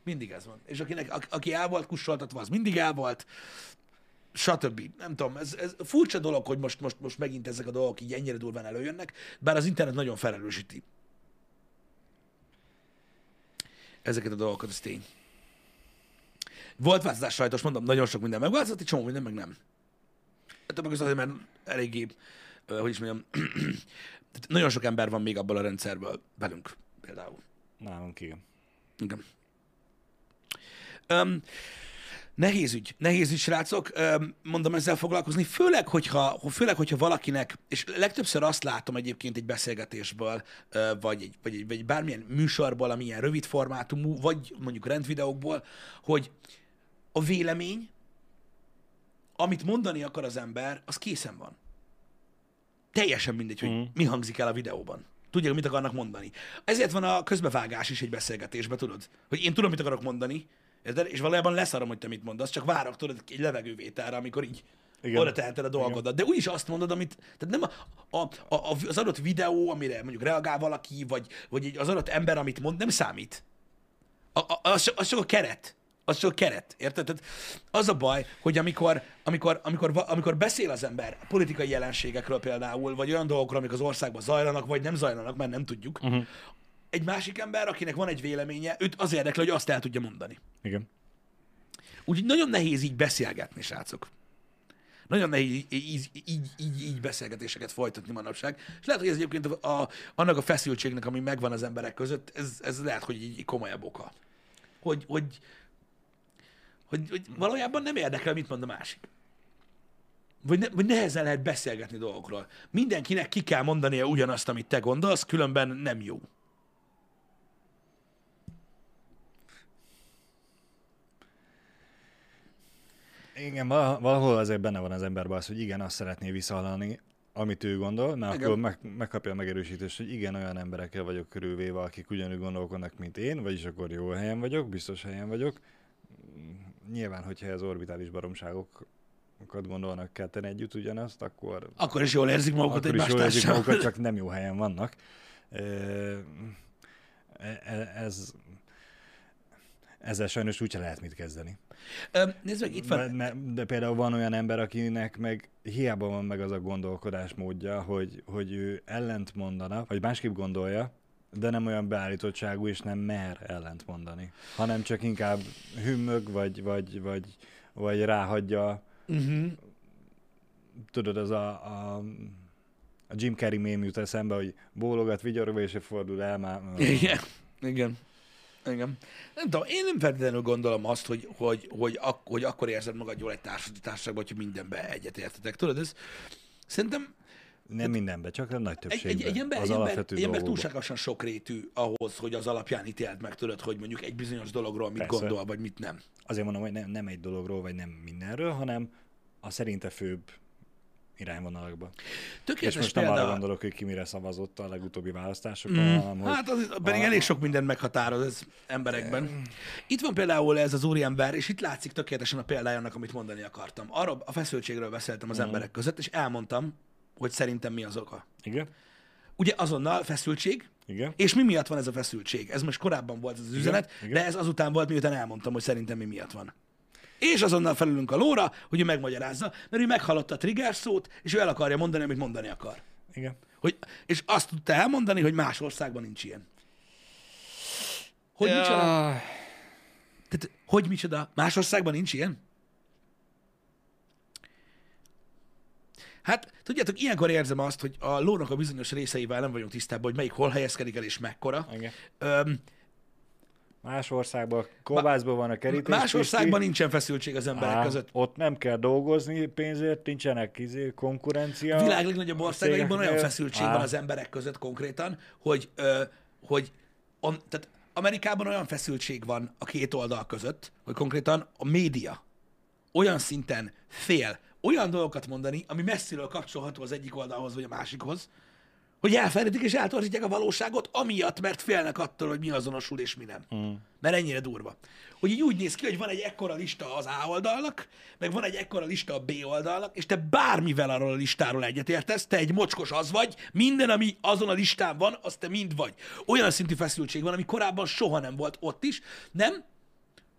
Mindig ez van. És akinek, a- aki el volt kussoltatva, az mindig el volt, stb. Nem tudom, ez, ez furcsa dolog, hogy most, most, most megint ezek a dolgok így ennyire durván előjönnek, bár az internet nagyon felelősíti ezeket a dolgokat, ez tény. Volt változás sajtos, mondom, nagyon sok minden megváltozott, egy csomó minden meg nem. Többek között azért, mert eléggé, hogy is mondjam, nagyon sok ember van még abból a rendszerből velünk például. Nálunk igen. Igen. Um, nehéz ügy, nehéz ügy, srácok, mondom ezzel foglalkozni, főleg hogyha, főleg, hogyha valakinek, és legtöbbször azt látom egyébként egy beszélgetésből, vagy egy, vagy, egy, vagy bármilyen műsorból, ami ilyen rövid formátumú, vagy mondjuk rendvideókból, hogy a vélemény, amit mondani akar az ember, az készen van. Teljesen mindegy, hogy Mm. mi hangzik el a videóban. Hogy mit akarnak mondani. Ezért van a közbevágás is egy beszélgetésben, tudod? Hogy én tudom, mit akarok mondani, érted? És valójában leszarom, hogy te mit mondasz, csak várok, tudod, egy levegővételre, amikor így Igen. Igen. oda teheted a dolgodat. De úgyis azt mondod, amit, tehát nem a, a, a, az adott videó, amire mondjuk reagál valaki, vagy, vagy az adott ember, amit mond, nem számít. A, a, az, az csak a keret. Az csak a keret, érted? Tehát az a baj, hogy amikor, amikor, amikor, amikor beszél az ember politikai jelenségekről például, vagy olyan dolgokról, amik az országban zajlanak, vagy nem zajlanak, mert nem tudjuk, uh-huh. Egy másik ember, akinek van egy véleménye, őt az érdekel, hogy azt el tudja mondani. Igen. Úgyhogy nagyon nehéz így beszélgetni, srácok. Nagyon nehéz így, így, így, így, így beszélgetéseket folytatni manapság. És lehet, hogy ez egyébként a, a, annak a feszültségnek, ami megvan az emberek között, ez, ez lehet, hogy így komolyabb oka. Hogy, hogy, hogy, hogy valójában nem érdekel, mit mond a másik. Vagy, ne, vagy nehezen lehet beszélgetni dolgokról. Mindenkinek ki kell mondania ugyanazt, amit te gondolsz, különben nem jó. Igen, vala- valahol azért benne van az emberben az, hogy igen, azt szeretné visszahallani, amit ő gondol, mert Igen. akkor meg, megkapja a megerősítést, hogy igen, olyan emberekkel vagyok körülvéve, akik ugyanúgy gondolkodnak, mint én, vagyis akkor jó helyen vagyok, biztos helyen vagyok. Nyilván, hogyha ez orbitális baromságokat gondolnak ketten együtt ugyanazt, akkor, Akkor is jól érzik magukat akkor is jól érzik magukat, csak nem jó helyen vannak. E- e- Ez, ezzel sajnos úgyse lehet mit kezdeni. Ö, Nézd meg, itt van. De, de, például van olyan ember, akinek meg hiába van meg az a gondolkodásmódja, hogy, hogy ő ellent mondana, vagy másképp gondolja, de nem olyan beállítottságú, és nem mer ellent mondani, hanem csak inkább hümmög, vagy, vagy, vagy, vagy ráhagyja, Uh-huh. tudod, az a, a, a Jim Carrey mém jut eszembe, hogy bólogat vigyorogva, és fordul el már. Igen. Igen. Igen. Nem tudom, én nem feltétlenül gondolom azt, hogy, hogy, hogy, ak- hogy akkor érzed magad jól egy társadalmi társaságban, hogyha mindenbe egyetértetek. Tudod, ez szerintem Nem mindenben, csak a nagy egy, többségben. egy, egy ember, az egy ember, egy ember túlságosan sokrétű ahhoz, hogy az alapján ítélt meg tudod, hogy mondjuk egy bizonyos dologról mit Persze. gondol, vagy mit nem. Azért mondom, hogy nem, nem egy dologról, vagy nem mindenről, hanem a szerinte főbb irányvonalakba. És Tökéletes most nem arra példa, gondolok, hogy ki mire szavazott a legutóbbi választásokon, Mm, hanem hogy hát az, pedig a- elég sok minden meghatároz ez emberekben. Itt van például ez az úriember, és itt látszik tökéletesen a példája annak, amit mondani akartam. Arról a feszültségről beszéltem az emberek között, és elmondtam, hogy szerintem mi az oka. Igen, Ugye azonnal feszültség, igen, és mi miatt van ez a feszültség? Ez most korábban volt ez az üzenet, igen. de ez azután volt, miután elmondtam, hogy szerintem mi miatt van. És azonnal felülünk a lóra, hogy ő megmagyarázza, mert ő meghallotta a trigger szót, és ő el akarja mondani, amit mondani akar. igen. Hogy, és azt tudta elmondani, hogy más országban nincs ilyen. Hogy ja. micsoda? Tehát, hogy micsoda? Más országban nincs ilyen? Hát, tudjátok, ilyenkor érzem azt, hogy a lónak a bizonyos részeivel nem vagyunk tisztában, hogy melyik hol helyezkedik el és mekkora. Igen. Öm, Más országban kolbászban van a kerítés. más országban nincsen feszültség az emberek Á, között. Ott nem kell dolgozni pénzért, nincsenek izé, konkurencia. A világ legnagyobb országaiban olyan feszültség Á, van az emberek között konkrétan, hogy, ö, hogy on, tehát Amerikában olyan feszültség van a két oldal között, hogy konkrétan a média olyan szinten fél olyan dolgokat mondani, ami messziről kapcsolható az egyik oldalhoz vagy a másikhoz, hogy elfelejtik és eltorzítják a valóságot, amiatt, mert félnek attól, hogy mi azonosul és mi nem. Mm. Mert ennyire durva. Hogy így úgy néz ki, hogy van egy ekkora lista az A oldalnak, meg van egy ekkora lista a B oldalnak, és te bármivel arról a listáról egyetértesz, te egy mocskos az vagy, minden, ami azon a listán van, az te mind vagy. Olyan szintű feszültség van, ami korábban soha nem volt ott is, nem?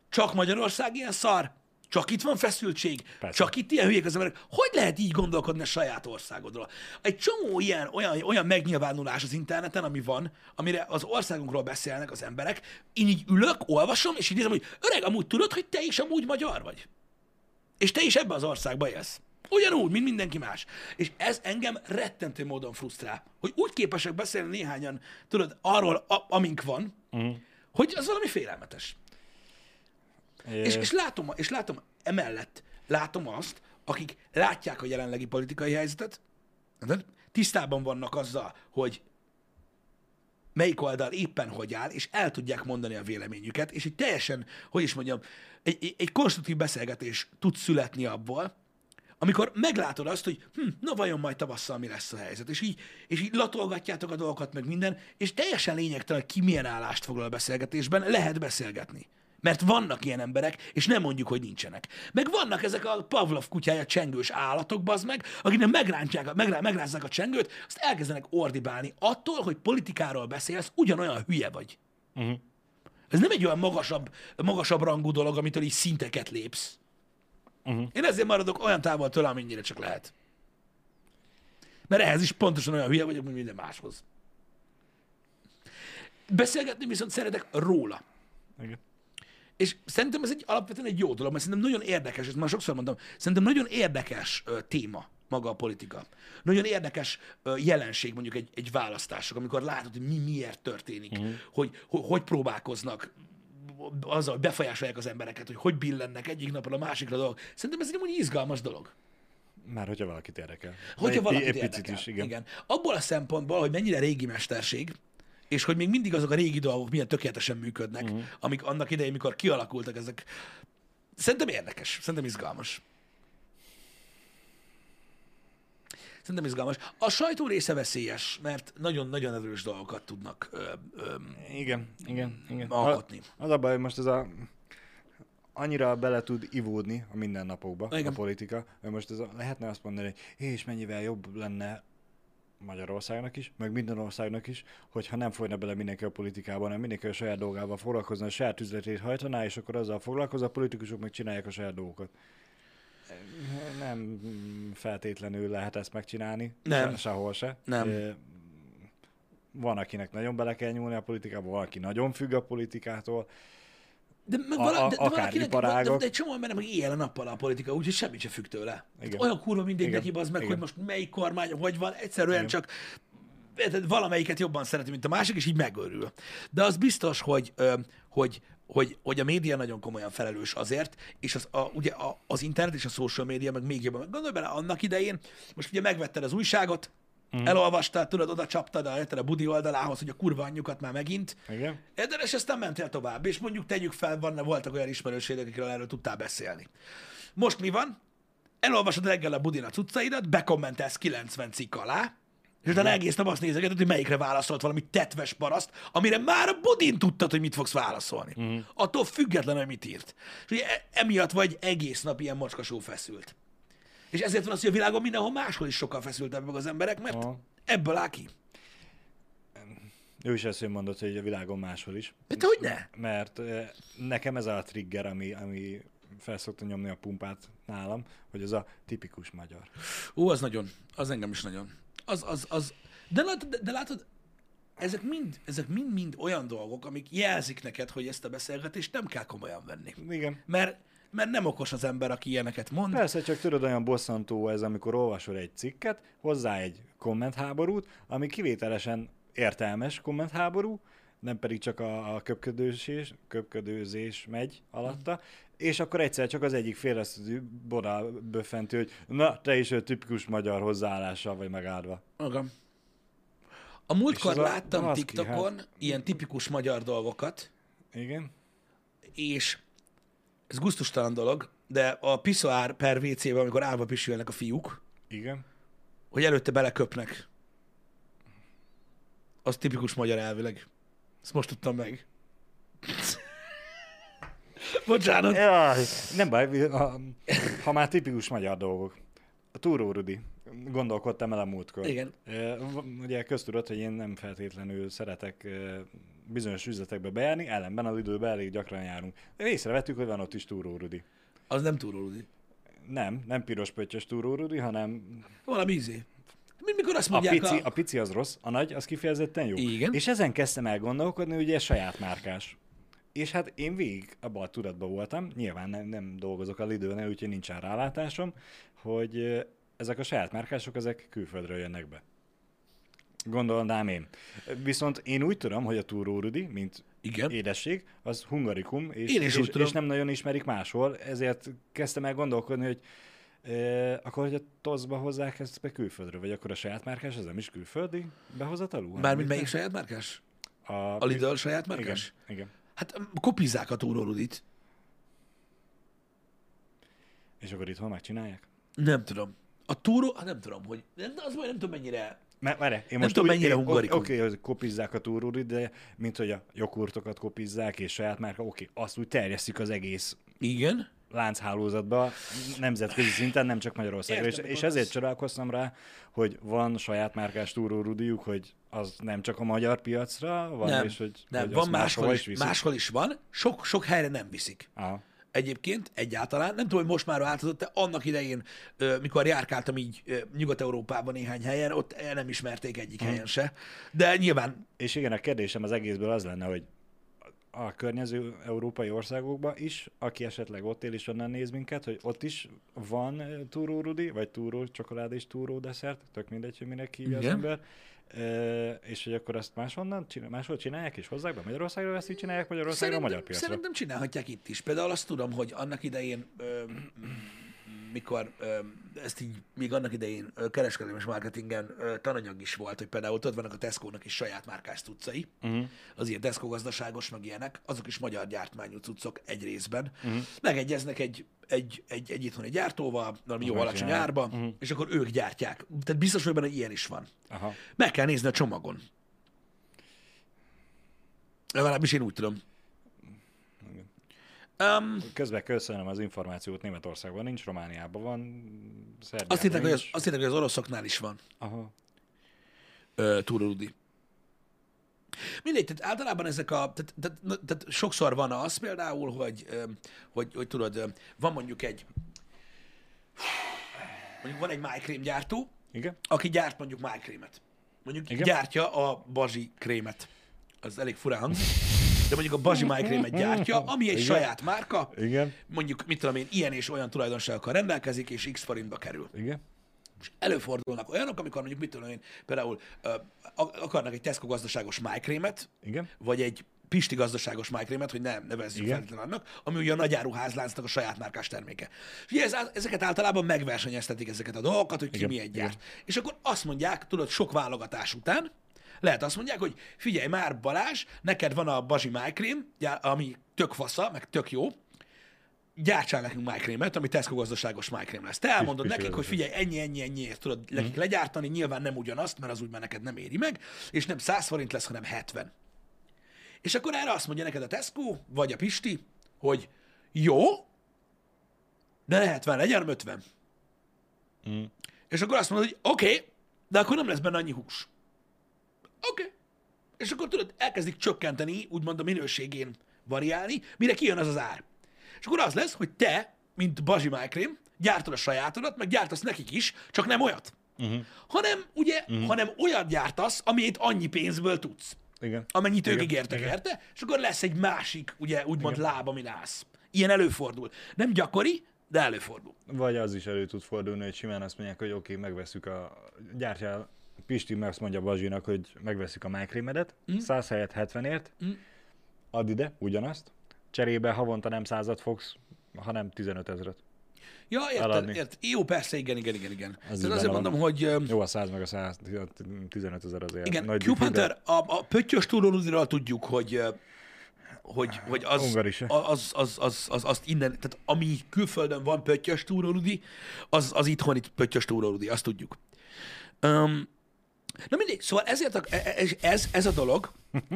Csak Magyarország ilyen szar? Csak itt van feszültség? Persze. Csak itt ilyen hülyék az emberek? Hogy lehet így gondolkodni a saját országodról? Egy csomó ilyen, olyan, olyan megnyilvánulás az interneten, ami van, amire az országunkról beszélnek az emberek. Én így ülök, olvasom, és így nézem, hogy öreg, amúgy tudod, hogy te is amúgy magyar vagy. És te is ebbe az országba élsz. Ugyanúgy, mint mindenki más. És ez engem rettentő módon frusztrál, hogy úgy képesek beszélni néhányan, tudod, arról, a, amink van, uh-huh. hogy az valami félelmetes. És, és, látom, és látom emellett, látom azt, akik látják a jelenlegi politikai helyzetet, tisztában vannak azzal, hogy melyik oldal éppen hogy áll, és el tudják mondani a véleményüket, és egy teljesen, hogy is mondjam, egy, egy konstruktív beszélgetés tud születni abból, amikor meglátod azt, hogy hm, na vajon majd tavasszal mi lesz a helyzet, és így, és így latolgatjátok a dolgokat, meg minden, és teljesen lényegtelen, hogy ki milyen állást foglal a beszélgetésben, lehet beszélgetni. Mert vannak ilyen emberek, és nem mondjuk, hogy nincsenek. Meg vannak ezek a Pavlov kutyája csengős állatok, bazd meg, akiknek megrántják, megrá, megrázzák a csengőt, azt elkezdenek ordibálni. Attól, hogy politikáról beszélsz, ugyanolyan hülye vagy. Uh-huh. Ez nem egy olyan magasabb, magasabb rangú dolog, amitől így szinteket lépsz. Uh-huh. Én ezért maradok olyan távol tőle, amennyire csak lehet. Mert ehhez is pontosan olyan hülye vagyok, mint minden máshoz. Beszélgetni viszont szeretek róla. Igen. És szerintem ez egy alapvetően egy jó dolog, mert szerintem nagyon érdekes, ezt már sokszor mondtam, szerintem nagyon érdekes ö, téma maga a politika. Nagyon érdekes ö, jelenség mondjuk egy, egy választások, amikor látod, hogy mi miért történik, uh-huh. hogy, hogy hogy próbálkoznak azzal befolyásolják az embereket, hogy hogy billennek egyik napról a másikra dolog. Szerintem ez egy úgy izgalmas dolog. Már hogyha valakit érdekel. Hogyha valakit egy érdekel. Is, igen. igen. Abból a szempontból, hogy mennyire régi mesterség, és hogy még mindig azok a régi dolgok milyen tökéletesen működnek, uh-huh. amik annak idején, mikor kialakultak ezek. Szerintem érdekes, szerintem izgalmas. Szerintem izgalmas. A sajtó része veszélyes, mert nagyon-nagyon erős dolgokat tudnak ö, ö, igen, igen, igen. alkotni. Az a baj, most ez a annyira bele tud ivódni a mindennapokba igen. a politika, hogy most ez a, lehetne azt mondani, hogy és mennyivel jobb lenne Magyarországnak is, meg minden országnak is, hogyha nem folyna bele mindenki a politikában, hanem mindenki a saját dolgával foglalkozna, a saját üzletét hajtaná, és akkor azzal foglalkozza, a politikusok meg csinálják a saját dolgokat. Nem feltétlenül lehet ezt megcsinálni. Nem. Se, sehol se. Nem. Van, akinek nagyon bele kell nyúlni a politikába, van, aki nagyon függ a politikától. De, meg vala, a, a, de, de valakinek, de, de egy csomó ember meg éjjel a nappal a politika, úgyhogy semmit se függ tőle. Hát Igen. olyan kurva mindegy neki az meg, Igen. hogy most melyik kormány, hogy van, egyszerűen Igen. csak valamelyiket jobban szereti, mint a másik, és így megörül. De az biztos, hogy, hogy, hogy, hogy a média nagyon komolyan felelős azért, és az, a, ugye a, az internet és a social média meg még jobban. Gondolj bele, annak idején, most ugye megvetted az újságot, Mm. Elolvastál, tudod, oda csaptad a, a budi oldalához, hogy a kurva anyjukat már megint. Igen. És aztán mentél tovább, és mondjuk tegyük fel, van, voltak olyan ismerőségek, akikről erről tudtál beszélni. Most mi van? Elolvasod reggel a budin a cuccaidat, bekommentelsz 90 cikk alá, és utána egész nap azt nézegeted, hogy melyikre válaszolt valami tetves paraszt, amire már a budin tudtad, hogy mit fogsz válaszolni. Mm. Attól függetlenül, hogy mit írt. És ugye e- emiatt vagy egész nap ilyen mocskasó feszült. És ezért van az, hogy a világon mindenhol máshol is sokkal feszültebb meg az emberek, mert Aha. ebből áll ki. Ő is ezt mondott, hogy a világon máshol is. De hogy ne? Mert nekem ez a trigger, ami, ami felszokta nyomni a pumpát nálam, hogy az a tipikus magyar. Ó, az nagyon. Az engem is nagyon. Az, az, az. De, látod, de, de látod, ezek mind, ezek mind, mind olyan dolgok, amik jelzik neked, hogy ezt a beszélgetést nem kell komolyan venni. Igen. Mert mert nem okos az ember, aki ilyeneket mond. Persze, csak tudod, olyan bosszantó ez, amikor olvasol egy cikket, hozzá egy kommentháborút, ami kivételesen értelmes kommentháború, nem pedig csak a, a köpködőzés, köpködőzés megy alatta, és akkor egyszer csak az egyik fél azt borál böffentő, hogy na, te is a tipikus magyar hozzáállással vagy megáldva. Igen. A múltkor a láttam baszki, TikTokon hát- ilyen tipikus magyar dolgokat, Igen. és ez guztustalan dolog, de a piszoár per WC-ben, amikor állva pisülnek a fiúk, Igen. hogy előtte beleköpnek. Az tipikus magyar elvileg. Ezt most tudtam meg. Bocsánat. Jaj, nem baj, ha, ha már tipikus magyar dolgok. A Túró Rudi. Gondolkodtam el a múltkor. Igen. Ugye köztudott, hogy én nem feltétlenül szeretek bizonyos üzletekbe bejárni, ellenben az időben elég gyakran járunk. Észrevettük, hogy van ott is Túró Rudi. Az nem túl rudi. Nem, nem piros pöttyös Túró Rudi, hanem Valami. Mi- Mikor azt a mondják pici, a... a pici az rossz, a nagy az kifejezetten jó. Igen. És ezen kezdtem el gondolkodni, hogy ugye saját márkás. És hát én végig abban a tudatban voltam, nyilván nem, nem dolgozok a Lidőnél, úgyhogy nincsen rálátásom, hogy ezek a saját márkások, ezek külföldről jönnek be. Gondolnám én. Viszont én úgy tudom, hogy a Túró Rudi, mint Igen. édesség, az hungarikum, és, Én is és, és nem nagyon ismerik máshol, ezért kezdtem el gondolkodni, hogy e, akkor, hogy a tozba hozzák ezt be külföldről, vagy akkor a saját márkás, ez nem is külföldi behozatalú? Mármint melyik saját márkás? A, A Lidl saját igen, márkás? igen. Hát m, kopizzák a túró rudit. És akkor itthon megcsinálják? Nem tudom. A túró, hát nem tudom, hogy... Nem, az majd nem tudom mennyire... Mert, várj, én Nem most tudom, úgy- mennyire hungarikum. Oké, okay, hogy kopizzák a túrórit, de mint hogy a joghurtokat kopizzák, és saját márka, oké, okay, azt úgy terjesztjük az egész Igen. lánchálózatba, nemzetközi szinten, nem csak Magyarországra. És, Értem, és hogy ezért csodálkoztam rá, hogy van saját márkás túrórudiuk, hogy az nem csak a magyar piacra van, Nem, és hogy, nem hogy van máshol is, viszik. máshol is van. Sok, sok helyre nem viszik. Aha. Egyébként egyáltalán. Nem tudom, hogy most már változott, de annak idején, mikor járkáltam így Nyugat-Európában néhány helyen, ott nem ismerték egyik Hm. helyen se. De nyilván És igen, a kérdésem az egészből az lenne, hogy a környező európai országokban is, aki esetleg ott él és onnan néz minket, hogy ott is van túró rudi, vagy túró csokolád és túró desszert, tök mindegy, hogy minek hívja az ember, és hogy akkor azt máshonnan, csinál, máshol csinálják és hozzák be Magyarországra, ezt így csinálják Magyarországra a magyar szerintem, piacra. szerintem csinálhatják itt is. Például azt tudom, hogy annak idején, ö, mikor ezt így, még annak idején kereskedelmi és marketingen tananyag is volt, hogy például ott vannak a Tesco-nak is saját márkás cuccai, Uh-huh. az ilyen Tesco gazdaságos, meg ilyenek, azok is magyar gyártmányú cuccok egy részben. Mhm. Uh-huh. Megegyeznek egy, egy, egy, egy itthoni gyártóval, valami jó alacsony árba, uh-huh. és akkor ők gyártják. Tehát biztos, hogy benne ilyen is van. Aha. Meg kell nézni a csomagon. Legalábbis én úgy tudom. Um, Közben köszönöm az információt, Németországban nincs, Romániában van, Szerbiában azt hittek, hogy az, azt hittek, hogy az oroszoknál is van Aha. uh, túrorudi. Mindegy, tehát általában ezek a, tehát, tehát, tehát sokszor van az például, hogy, ö, hogy, hogy tudod, ö, van mondjuk egy, mondjuk van egy májkrém gyártó, Igen? aki gyárt mondjuk májkrémet. Mondjuk. Igen? gyártja a bazsi krémet. Az elég furán hangzik. De mondjuk a bazsi májkrémet gyártja, ami egy Igen. saját márka, Igen? mondjuk, mit tudom én, ilyen és olyan tulajdonságokkal rendelkezik, és x forintba kerül. Igen? És előfordulnak olyanok, amikor mondjuk, mit tudom én, például ö, ak- akarnak egy Tesco gazdaságos májkrémet, Igen? vagy egy Pisti gazdaságos májkrémet, hogy ne nevezzük Igen. feltétlenül annak, ami ugye a nagyáruházláncnak a saját márkás terméke. És ugye ez, ezeket általában megversenyeztetik ezeket a dolgokat, hogy ki Igen, milyen igen. gyárt. És akkor azt mondják, tudod, sok válogatás után, lehet azt mondják, hogy figyelj már Balázs, neked van a bazsi májkrém, ami tök fasza, meg tök jó, gyártsál nekünk májkrémet, ami Tesco gazdaságos májkrém lesz. Te elmondod nekik, hogy figyelj, ennyi, ennyi, ennyiért tudod nekik Mhm. legyártani, nyilván nem ugyanazt, mert az úgy már neked nem éri meg, és nem 100 forint lesz, hanem 70. És akkor erre azt mondja neked a Tesco, vagy a Pisti, hogy jó, de ne 70 legyen, hanem 50. Mm. És akkor azt mondod, hogy oké, okay, de akkor nem lesz benne annyi hús. Oké. Okay. És akkor tudod, elkezdik csökkenteni, úgymond a minőségén variálni, mire kijön az az ár. És akkor az lesz, hogy te, mint Bazsi Májkrém, gyártod a sajátodat, meg gyártasz nekik is, csak nem olyat. Uh-huh. Hanem, ugye, uh-huh. hanem olyat gyártasz, amit annyi pénzből tudsz Igen. amennyit ők Igen, ígértek igen. érte, és akkor lesz egy másik, ugye, úgymond láb, amin állsz. Ilyen előfordul. Nem gyakori, de előfordul. Vagy az is elő tud fordulni, hogy simán azt mondják, hogy oké, okay, megveszük a... Gyártjál, Pisti azt mondja Bazsinak, hogy megveszük a májkrémedet, mm. 100 helyett 70-ért, Mm. add ide ugyanazt, cserébe havonta nem százat fogsz, hanem 15 ezeret. Ja, érted, Eladni. érted. Jó, persze, igen, igen, igen, igen. Az Tehát azért van. mondom, hogy Jó, a 100 meg a 115 ezer azért igen, nagy Cube Hunter, a, a pöttyös túlónudiral tudjuk, hogy hogy, hogy az, Ungarise. az, az, az, az, azt innen, tehát ami külföldön van pöttyös túróludi, az, az itthon itt pöttyös túróludi, azt tudjuk. Um, na mindegy, szóval ezért a, ez, ez, ez a dolog,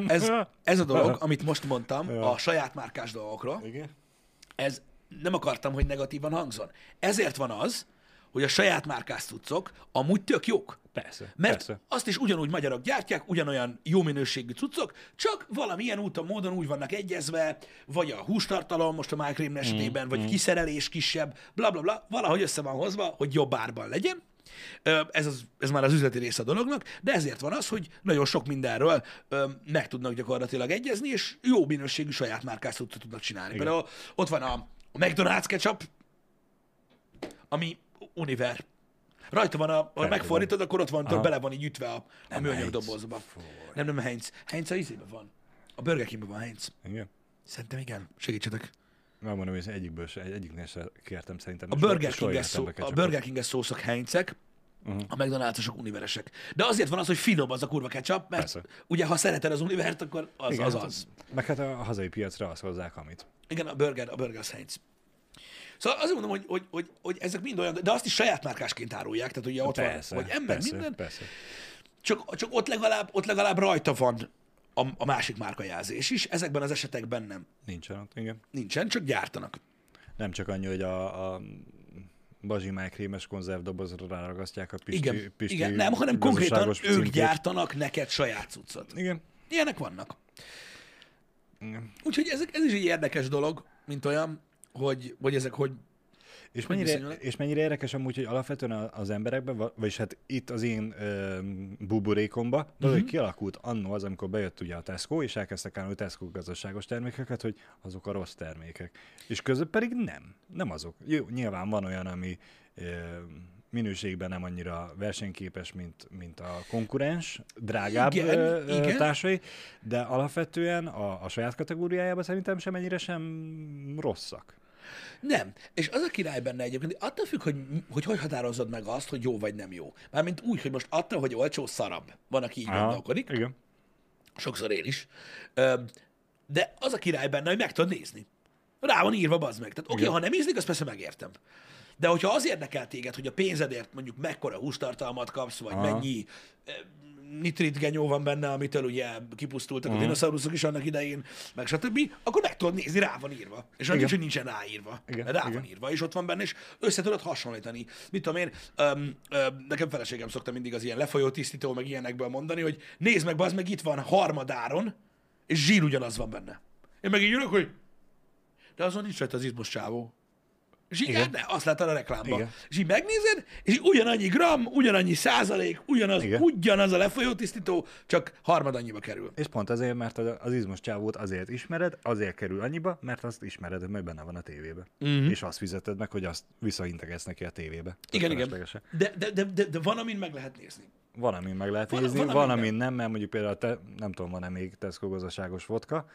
ez, ez a dolog, amit most mondtam Ja. a saját márkás dolgokról, Igen? ez nem akartam, hogy negatívan hangzon. Ezért van az, hogy a saját márkás cuccok amúgy tök jók. Persze, Mert persze. azt is ugyanúgy magyarok gyártják, ugyanolyan jó minőségű cuccok, csak valamilyen úton, módon úgy vannak egyezve, vagy a hústartalom most a májkrém esetében, vagy kiszerelés kisebb, bla bla bla, valahogy össze van hozva, hogy jobb árban legyen. Ez, az, ez már az üzleti része a dolognak, de ezért van az, hogy nagyon sok mindenről meg tudnak gyakorlatilag egyezni, és jó minőségű saját márkás cuccot tudnak csinálni. Igen. Például ott van a, a McDonald's ketchup, ami Univer. Rajta van, a, ha megfordítod, akkor ott van, tudod, bele van így ütve a, a műanyag dobozba. Nem, nem Heinz. Heinz a izében van. A Burger Kingben van Heinz. Igen? Szerintem igen. Segítsetek. Megmondom, hogy egyikből se, egyiknél se kértem szerintem. A Burger King-es, szó, a. Burger King-es szószok Heinzek, Mhm. a McDonald's-osok univeresek. De azért van az, hogy finom az a kurva ketchup, mert Persze. ugye ha szereted az univert, akkor az Igen, az. az. Meg hát a hazai piacra azt hozzák, amit. Igen, a burger, a burger az Heinz. Szóval azért mondom, hogy, hogy, hogy, hogy ezek mind olyan, de azt is saját márkásként árulják, tehát ugye ott Persze, van, hogy ember persze, minden, persze. csak, csak ott, legalább, ott legalább rajta van a, a másik márkajelzés is, ezekben az esetekben nem. Nincsen ott, igen. Nincsen, csak gyártanak. Nem csak annyi, hogy a, a bazsimáj krémes konzervdobozra ráragasztják a Pisti, Igen, Pisti igen nem, hanem konkrétan ők címkét. gyártanak neked saját cuccot. Igen. Ilyenek vannak. igen. Úgyhogy ez, ez is egy érdekes dolog, mint olyan, hogy, hogy ezek hogy... És mennyire, és mennyire érdekes amúgy, hogy alapvetően az emberekben, va- vagyis hát itt az én ö, buborékomba, de Mhm. uh-huh. kialakult annó az, amikor bejött ugye a Tesco, és elkezdtek állni a Tesco gazdaságos termékeket, hogy azok a rossz termékek. És közben pedig nem. Nem azok. Jó, nyilván van olyan, ami ö, minőségben nem annyira versenyképes, mint, mint a konkurens, drágább Igen, ö, ö, igen. társai, de alapvetően a, a saját kategóriájában szerintem sem ennyire sem rosszak. Nem. És az a király benne egyébként, attól függ, hogy hogy, hogy határozod meg azt, hogy jó vagy nem jó. Mármint úgy, hogy most attól, hogy olcsó szarabb. Van, aki így Aha, gondolkodik. Igen. Sokszor én is. De az a király benne, hogy meg tudod nézni. Rá van írva, bazd meg. Tehát oké, Igen. ha nem ízlik, azt persze megértem. De hogyha az érdekel téged, hogy a pénzedért mondjuk mekkora hústartalmat kapsz, vagy Aha. mennyi eh, nitrit genyó van benne, amitől ugye kipusztultak a Mhm. dinoszauruszok is annak idején, meg stb., akkor meg tudod nézni, rá van írva. És Igen. nincs, hogy nincsen ráírva. Igen, Rá igen. van írva, és ott van benne, és össze tudod hasonlítani. Mit tudom én, öm, öm, nekem feleségem szokta mindig az ilyen lefolyó tisztító, meg ilyenekből mondani, hogy nézd meg, az meg itt van harmadáron, és zsír ugyanaz van benne. Én meg így ülök, hogy de azon nincs rajta az izmos csávó. Így, Igen. hát ne, azt láttad a reklámban. Igen. És így megnézed, és így ugyanannyi gram, ugyanannyi százalék, ugyanaz, Igen. ugyanaz a lefolyó tisztító, csak harmad annyiba kerül. És pont azért, mert az izmos csávót azért ismered, azért kerül annyiba, mert azt ismered, mert benne van a tévébe. Mhm. És azt fizeted meg, hogy azt visszaintegetsz neki a tévébe. Igen, igen. De, de, de, de, de van, amin meg lehet nézni. Van, amin meg lehet Van- nézni, van, van, amin nem. nem, mert mondjuk például, te, nem tudom, van-e még Tesco gazdaságos vodka.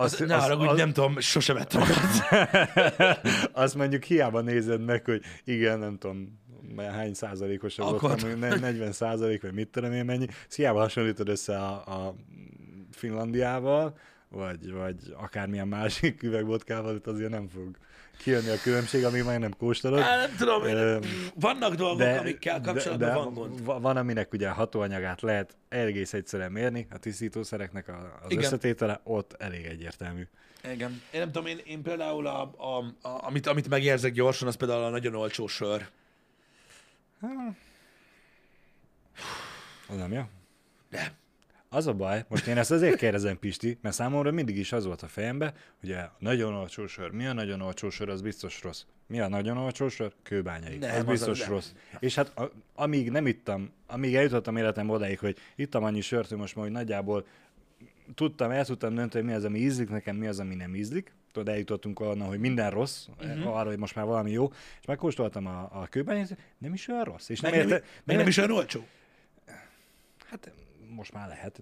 Az, azt, ne arra, hogy nem tudom, sose vettem magad. azt mondjuk hiába nézed meg, hogy igen, nem tudom, hány százalékos a Akkor- vodka, mondjuk ne- 40 százalék, vagy mit tudom én mennyi, ezt hiába hasonlítod össze a, a Finlandiával, vagy, vagy akármilyen másik üvegvodkával, itt azért nem fog kijönni a különbség, amíg meg nem kóstolod. Á, nem tudom, én, Ö, vannak dolgok, De, amikkel kapcsolatban de, de van gond. va- Van, aminek ugye a hatóanyagát lehet egész egyszerűen mérni, a tisztítószereknek az Igen. összetétele ott elég egyértelmű. Igen. Én nem tudom, én, én például, a, a, a, amit, amit megérzek gyorsan, az például a nagyon olcsó sör. Az nem jó? Nem. Az a baj, most én ezt azért kérdezem, Pisti, mert számomra mindig is az volt a fejembe, hogy a nagyon olcsó sör, mi a nagyon olcsó sör, az biztos rossz. Mi a nagyon olcsó sör? Kőbányai. Nem, az az biztos nem. rossz. És hát a, amíg nem ittam, amíg eljutottam életem odáig, hogy ittam annyi sört, hogy most majd nagyjából tudtam, el tudtam dönteni, mi az, ami ízlik nekem, mi az, ami nem ízlik. Tudod, eljutottunk onnan, hogy minden rossz, uh-huh. arra, hogy most már valami jó, és megkóstoltam a, a kőbányát, nem is olyan rossz. És Meg nem, nem, érte, meg nem is olyan olcsó. Hát most már lehet.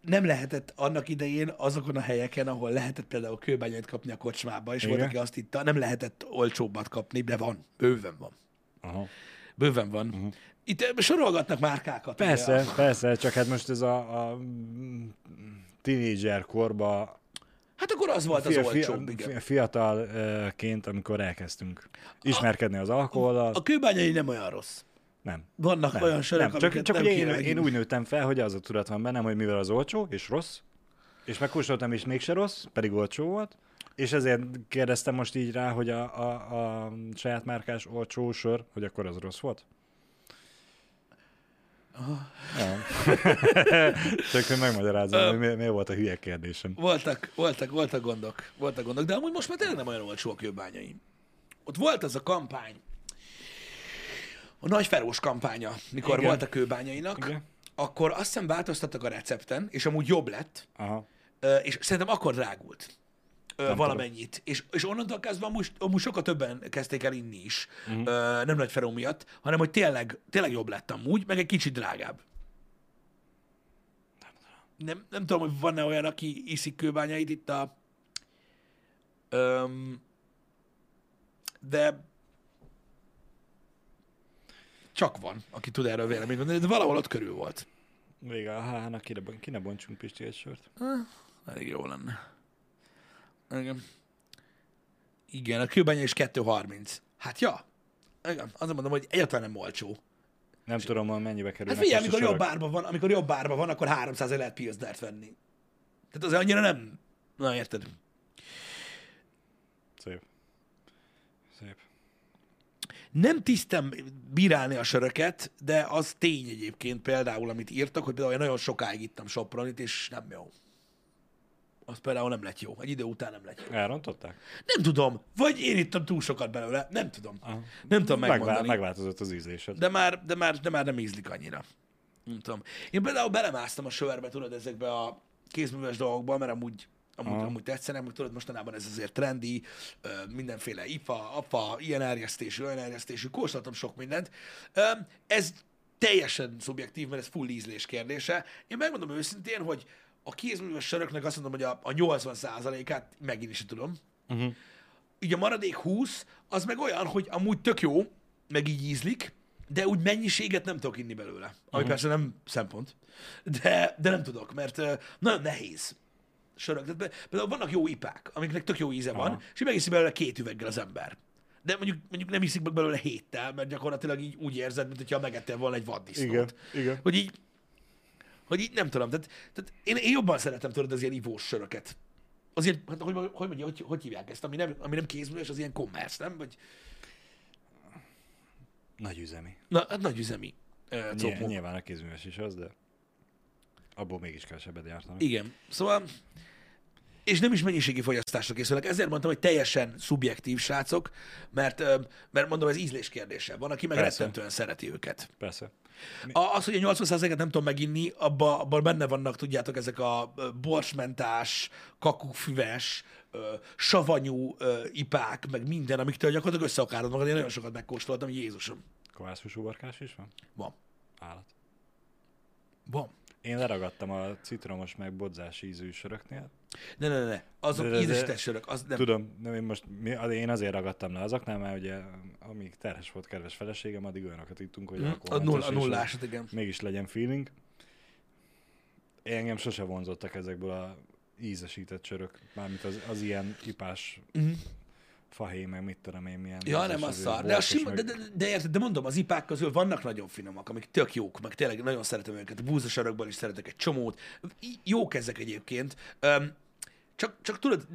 nem lehetett annak idején azokon a helyeken, ahol lehetett például kőbányait kapni a kocsmába, és volt, Igen. aki azt itta, nem lehetett olcsóbbat kapni, de van, bőven van. Aha. Bőven van. Uh-huh. Itt sorolgatnak márkákat. ugye. Persze, persze, csak hát most ez a, a tínédzser korba Hát akkor az volt az olcsóbb, igen. fi- fiatalként, amikor elkezdtünk ismerkedni az alkohollal, A kőbányai nem olyan rossz. Nem. Vannak Nem, olyan sörök, nem. Csak, csak nem én, én úgy nőttem fel, hogy az a tudat van bennem, hogy mivel az olcsó és rossz, és megkóstoltam, és mégse rossz, pedig olcsó volt, és ezért kérdeztem most így rá, hogy a, a, a saját márkás olcsó sör, hogy akkor az rossz volt? Nem. Csak hogy megmagyarázom, hogy mi, mi volt a hülye kérdésem. Voltak, voltak, voltak gondok, voltak gondok, de amúgy most már tényleg nem olyan olcsó a kőbányai. Ott volt az a kampány, a nagy ferós kampánya, mikor Igen. volt a kőbányainak, Igen. akkor azt hiszem változtattak a recepten, és amúgy jobb lett, Aha. és szerintem akkor drágult ö, valamennyit. És, és onnantól kezdve amúgy, amúgy sokkal többen kezdték el inni is, uh-huh. ö, nem nagy feró miatt, hanem hogy tényleg, tényleg jobb lett amúgy, meg egy kicsit drágább. Nem, nem tudom, hogy van-e olyan, aki iszik kőbányait itt a... Öm, de csak van, aki tud erről véleményt mondani, de valahol ott körül volt. Vége a hának, ki, ne- ki ne bontsunk Pisti egy sört. Elég jó lenne. Igen. Igen, a kőbánya is 2,30. Hát ja. Igen, azt mondom, hogy egyáltalán nem olcsó. Nem tudom, hogy mennyibe kerül. Hát figyelj, amikor jobb árban van, amikor jobb árban van, akkor 300 lehet Pilsnert venni. Tehát azért annyira nem... Na, érted? Szép. Szép. Nem tisztem bírálni a söröket, de az tény egyébként például, amit írtak, hogy például én nagyon sokáig ittam sopronit, és nem jó. Az például nem lett jó. Egy idő után nem lett jó. Elrontották? Nem tudom. Vagy én ittam túl sokat belőle. Nem tudom. Aha. Nem tudom Megvá- megmondani. megváltozott az ízlésed. De már, de, már, de már nem ízlik annyira. Nem tudom. Én például belemásztam a sörbe, tudod, ezekbe a kézműves dolgokba, mert amúgy, amúgy, Aha. amúgy tetszenek, meg tudod, mostanában ez azért trendi, mindenféle ifa, apa, ilyen erjesztésű, olyan erjesztésű, kóstoltam sok mindent. Ez teljesen szubjektív, mert ez full ízlés kérdése. Én megmondom őszintén, hogy a kézműves söröknek azt mondom, hogy a, a 80%-át megint is tudom. Uh-huh. Így a maradék 20, az meg olyan, hogy amúgy tök jó, meg így ízlik, de úgy mennyiséget nem tudok inni belőle. Ami uh-huh. persze nem szempont, de, de nem tudok, mert uh, nagyon nehéz sörök. Tehát például vannak jó ipák, amiknek tök jó íze van, Aha. és így megiszi belőle két üveggel az ember. De mondjuk, mondjuk nem iszik meg belőle héttel, mert gyakorlatilag így úgy érzed, mint hogyha megettél volna egy vaddisznót. Igen, igen. Hogy így, hogy így nem tudom, tehát, tehát én, én jobban szeretem tudod az ilyen ivós söröket. Azért, hát, hogy, hogy, mondja, hogy, hogy hívják ezt, ami nem, ami nem kézműves, az ilyen commerce, nem? Vagy, Nagy üzemi. na, hát nagy üzemi uh, Nyilván, nyilván a kézműves is az, de abból mégis kevesebbet gyártanak. Igen. Szóval, és nem is mennyiségi fogyasztásra készülnek. Ezért mondtam, hogy teljesen szubjektív srácok, mert, mert mondom, ez ízlés kérdése. Van, aki meg Persze. rettentően szereti őket. Persze. A, az, hogy a 80%-et nem tudom meginni, abban abba benne vannak, tudjátok, ezek a borsmentás, kakukfüves, ö, savanyú ipák, meg minden, amiktől gyakorlatilag összeakárod magad. Én nagyon sokat megkóstoltam, Jézusom. Kovászos uborkás is van? Van. Állat. Van. Én leragadtam a citromos meg bodzás ízű söröknél. Ne, ne, ne. Azok De- de- de- ízesített sörök. Az nem. Tudom, nem, én most én azért ragadtam le azoknál, mert ugye amíg terhes volt kedves feleségem, addig olyanokat ittunk, hogy Mhm. A, null, a nullásat, igen. mégis legyen feeling. Engem sose vonzottak ezekből a ízesített sörök, mármint az, az ilyen ipás Mhm. Fahé, meg mit tudom én, milyen Ja, nem az szar. De, a sima, meg- de, de, de, érted, de mondom, az ipák közül vannak nagyon finomak, amik tök jók, meg tényleg nagyon szeretem őket. A búzasarokból is szeretek egy csomót. Jók ezek egyébként. Um, csak, csak tudod,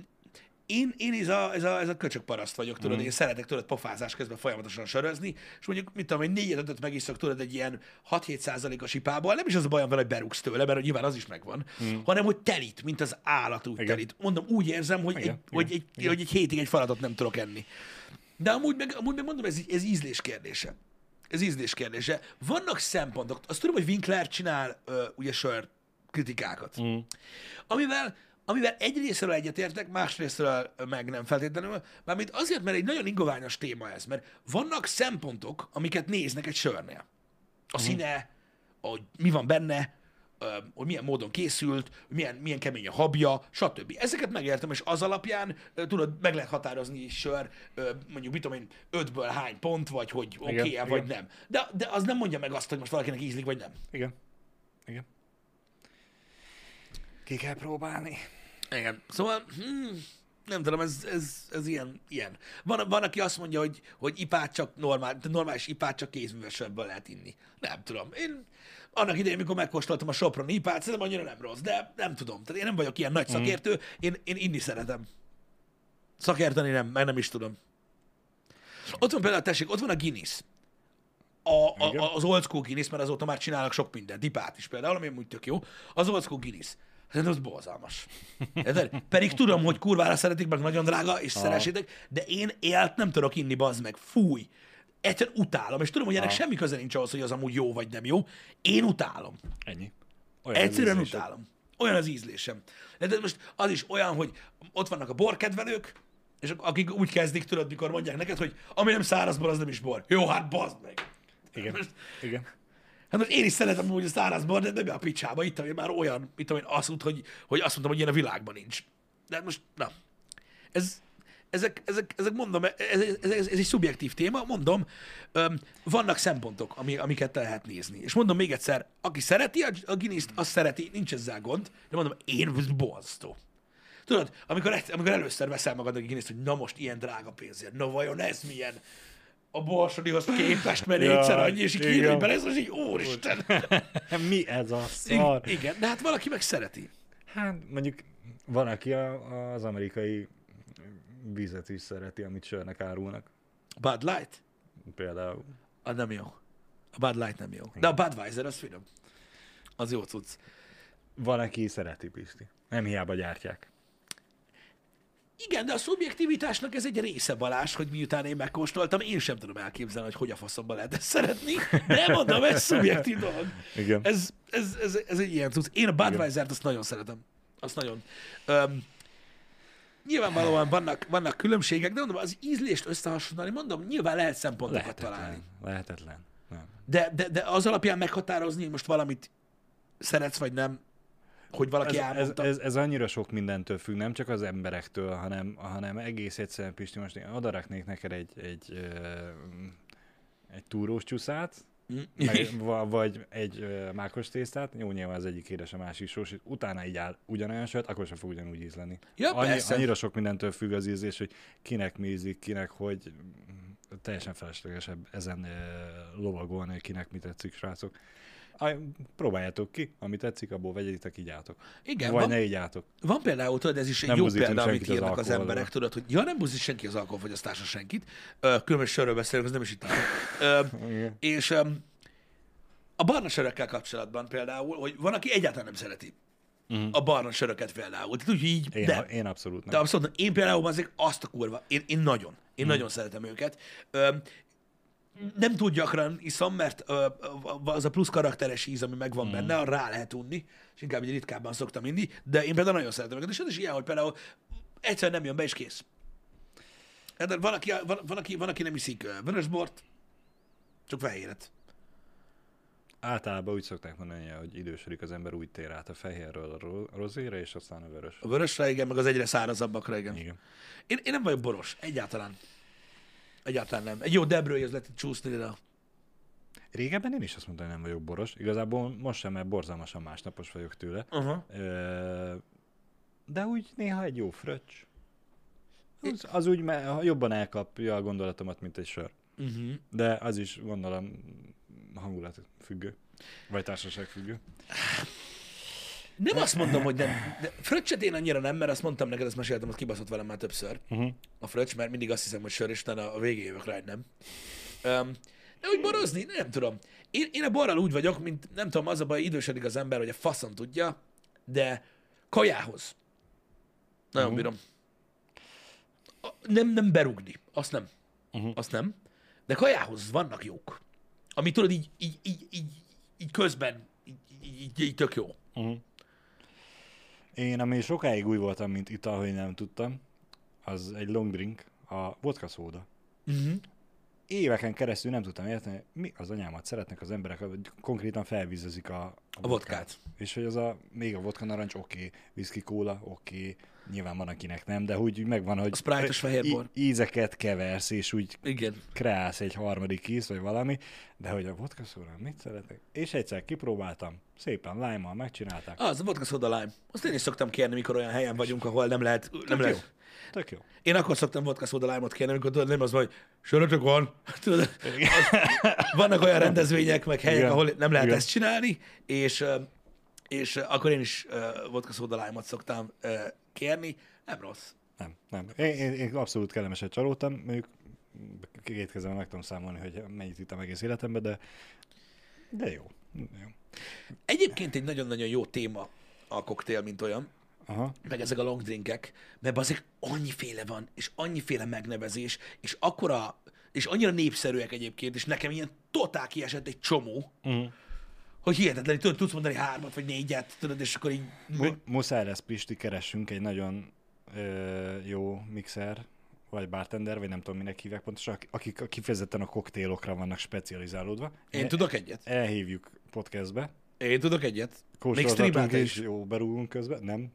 én, én ez, a, ez, a, ez a köcsök paraszt vagyok, tudod, mm. én szeretek tudod pofázás közben folyamatosan sörözni, és mondjuk, mit tudom, egy négyet ötöt megiszok, tudod, egy ilyen 6-7 százalékos ipából, nem is az a bajom vele, hogy berúgsz tőle, mert nyilván az is megvan, mm. hanem hogy telít, mint az állat úgy Igen. telít. Mondom, úgy érzem, hogy, Igen, egy, hogy, igen, egy, hogy egy hétig egy falatot nem tudok enni. De amúgy meg, amúgy meg mondom, ez, ez ízlés kérdése. Ez ízlés kérdése. Vannak szempontok. Azt tudom, hogy Winkler csinál uh, ugye sör kritikákat. Mm. Amivel, amivel egy részről egyetértek, más részről meg nem feltétlenül. Mármint azért, mert egy nagyon ingoványos téma ez. Mert vannak szempontok, amiket néznek egy sörnél. A színe, a, mi van benne, hogy milyen módon készült, milyen, milyen kemény a habja, stb. Ezeket megértem, és az alapján tudod, meg lehet határozni sör, mondjuk, mit tudom én, ötből hány pont, vagy hogy oké okay vagy igen. nem. De, de az nem mondja meg azt, hogy most valakinek ízlik, vagy nem. Igen. Igen. Ki kell próbálni. Igen. Szóval, hmm, nem tudom, ez, ez, ez ilyen, ilyen. Van, van, aki azt mondja, hogy, hogy ipát csak normál, normális ipát csak kézművesebből lehet inni. Nem tudom. Én annak idején, mikor megkóstoltam a Sopron ipát, szerintem annyira nem rossz, de nem tudom. Tehát én nem vagyok ilyen nagy szakértő, én, én inni szeretem. Szakérteni nem, mert nem is tudom. Ott van például, tessék, ott van a Guinness. A, Igen. a, az old school Guinness, mert azóta már csinálnak sok mindent, ipát is például, ami úgy tök jó. Az old school Guinness. Szerintem az borzalmas. Érted? Pedig tudom, hogy kurvára szeretik, meg nagyon drága, és szeressétek, de én élt nem tudok inni, bazd meg. Fúj. Egyszerűen utálom, és tudom, hogy ennek Aha. semmi köze nincs ahhoz, hogy az amúgy jó vagy nem jó. Én utálom. Ennyi. Olyan Egyszerűen ízlésed. utálom. Olyan az ízlésem. De most az is olyan, hogy ott vannak a borkedvelők, és akik úgy kezdik, tudod, mikor mondják neked, hogy ami nem száraz bor, az nem is bor. Jó, hát bazd meg. Igen. Most, Igen. Hát most én is szeretem úgy a száraz de nem a picsába. Itt én már olyan, itt én azt mondtam, hogy, hogy azt mondtam, hogy ilyen a világban nincs. De most, na. Ez, ezek, ezek, ezek mondom, ez, ez, ez, ez egy szubjektív téma, mondom, öm, vannak szempontok, ami, amiket lehet nézni. És mondom még egyszer, aki szereti a, a Guinness-t, azt szereti, nincs ezzel gond, de mondom, én ez borzasztó. Tudod, amikor, amikor először veszel magadnak egy Guinness-t, hogy na most ilyen drága pénzért, na vajon ez milyen? A borsodihoz képest, mert Ja, négyszer annyi, és így igen. kiírni bele, ez most így, úristen. Mi ez a szar? I- igen, de hát valaki meg szereti. Hát mondjuk van, aki a, az amerikai vizet is szereti, amit sörnek árulnak. Bud Light? Például. Az nem jó. A Bud Light nem jó. De a Budweiser, az finom. Az jó cucc. Van, aki szereti, Pisti. Nem hiába gyártják. Igen, de a szubjektivitásnak ez egy része Balázs, hogy miután én megkóstoltam, én sem tudom elképzelni, hogy hogy a faszomba lehet ezt szeretni. De mondom, ez szubjektív dolog. Igen. Ez, ez, ez, ez egy ilyen cucc. Én a Budweiser-t azt nagyon szeretem. Azt nagyon. Um, nyilvánvalóan vannak, vannak különbségek, de mondom, az ízlést összehasonlítani, mondom, nyilván lehet szempontokat találni. Lehetetlen. Lehetetlen. Nem. De, de, de az alapján meghatározni, hogy most valamit szeretsz vagy nem, hogy valaki Ez, ez, elmondta. ez, ez, annyira sok mindentől függ, nem csak az emberektől, hanem, hanem egész egyszerűen, Pisti, most én odaraknék neked egy, egy, egy túrós csúszát, Mm. meg, va- vagy egy mákos tésztát, jó, nyilván az egyik édes, a másik sós, és utána így áll ugyanolyan sört, akkor sem fog ugyanúgy ízleni. Ja, Annyi, persze. annyira sok mindentől függ az ízlés, hogy kinek mi ízik, kinek hogy teljesen feleslegesebb ezen ö, lovagolni, kinek mi tetszik, srácok. Próbáljátok ki, ami tetszik, abból vegyétek, így álltok. Igen, Vagy van, ne így álltok. van például, tudod, ez is egy Nem jó példa, amit az írnak az alkoholra. emberek, tudod, hogy ja, nem buzdít senki az alkoholfogyasztásra senkit, Ö, különben sörről beszélünk, az nem is itt. Ö. És a barna sörökkel kapcsolatban például, hogy van, aki egyáltalán nem szereti Mhm. a barna söröket például. Tehát úgy így, Én, de, én abszolút nem. de abszolút, én például azért azt a kurva, én, én nagyon, én Mhm. nagyon szeretem őket. Öm, nem túl gyakran iszom, mert az a plusz karakteres íz, ami megvan Mhm. benne, arra rá lehet unni, és inkább egy ritkábban szoktam inni, de én például nagyon szeretem őket, és ez is ilyen, hogy például egyszer nem jön be, és kész. Hát, de van, aki, van, van, aki, van, aki nem iszik vörösbort, csak fehéret. Általában úgy szokták mondani, hogy idősödik az ember, úgy tér át a fehérről a ro- rozére, és aztán a vörös. A vörösre, igen, meg az egyre szárazabbakra, igen. Igen. Én, én nem vagyok boros, egyáltalán. Egyáltalán nem. Egy jó debrőjöz lehet csúszni, de Régebben én is azt mondtam, hogy nem vagyok boros. Igazából most sem, mert borzalmasan másnapos vagyok tőle. uh-huh. De úgy néha egy jó fröccs. Az, az úgy me- jobban elkapja a gondolatomat, mint egy sör. Uh-huh. De az is gondolom hangulat függő. Vagy társaság függő. Nem azt mondom, hogy nem. De fröccset én annyira nem, mert azt mondtam neked, ezt meséltem, azt kibaszott velem már többször. Uh-huh. A fröccs, mert mindig azt hiszem, hogy sör, és utána a végén jövök rá, hogy nem. Um, de úgy borozni, nem tudom. Én, én a borral úgy vagyok, mint nem tudom, az a baj, idősödik az ember, hogy a faszom tudja, de kajához. Nagyon Mhm. bírom. A- Nem, nem berugni, azt nem. Mhm. Azt nem. De kajához vannak jók. Ami tudod, így, így, így, így, így közben, így, így, így, így tök jó. Uh-huh. Én, ami sokáig úgy voltam, mint ital, hogy nem tudtam, az egy long drink, a vodka szóda. Uh-huh. éveken keresztül nem tudtam érteni, mi az anyámat szeretnek az emberek, hogy konkrétan felvízezik a, A vodkát. És hogy az a, még a vodka narancs, oké, okay, whisky kóla, oké, okay, nyilván van akinek nem, de úgy megvan, hogy A Sprite-os fehér bor. í- ízeket keversz, és úgy Igen. kreálsz egy harmadik íz, vagy valami, de hogy a vodka szóra mit szeretek? És egyszer kipróbáltam, szépen lime megcsinálták. Az, a vodka soda lime. Azt én is szoktam kérni, mikor olyan helyen vagyunk, ahol nem lehet, nem Tök jó. lehet. Tök jó. Én akkor szoktam vodka soda lime-ot kérni, amikor tudod, nem az, hogy sörötök van. Tudod, az, vannak olyan rendezvények, meg helyek, Igen. ahol nem lehet Igen. ezt csinálni, és, és akkor én is ö, vodka soda lime-ot szoktam ö, kérni. Nem rossz. Nem, nem. Én, én, én abszolút kellemeset csalódtam, mondjuk két kezemben meg tudom számolni, hogy mennyit ittam egész életemben, de, de jó. jó. Egyébként egy nagyon-nagyon jó téma a koktél, mint olyan, Aha. meg ezek a long drinkek, mert azért annyiféle van, és annyiféle megnevezés, és akkora, és annyira népszerűek egyébként, és nekem ilyen totál kiesett egy csomó, Uh-huh. Hogy hihetetlen, tudod, tudsz mondani hármat, vagy négyet, tudod, és akkor így... Mu- muszáj lesz, Pisti, keressünk egy nagyon ö, jó mixer, vagy bartender, vagy nem tudom, minek hívják pontosan, ak- akik kifejezetten a koktélokra vannak specializálódva. Én E- tudok egyet. Elhívjuk podcastbe, Én tudok egyet. Még kóstolgatunk is. jó, berúgunk közben. Nem,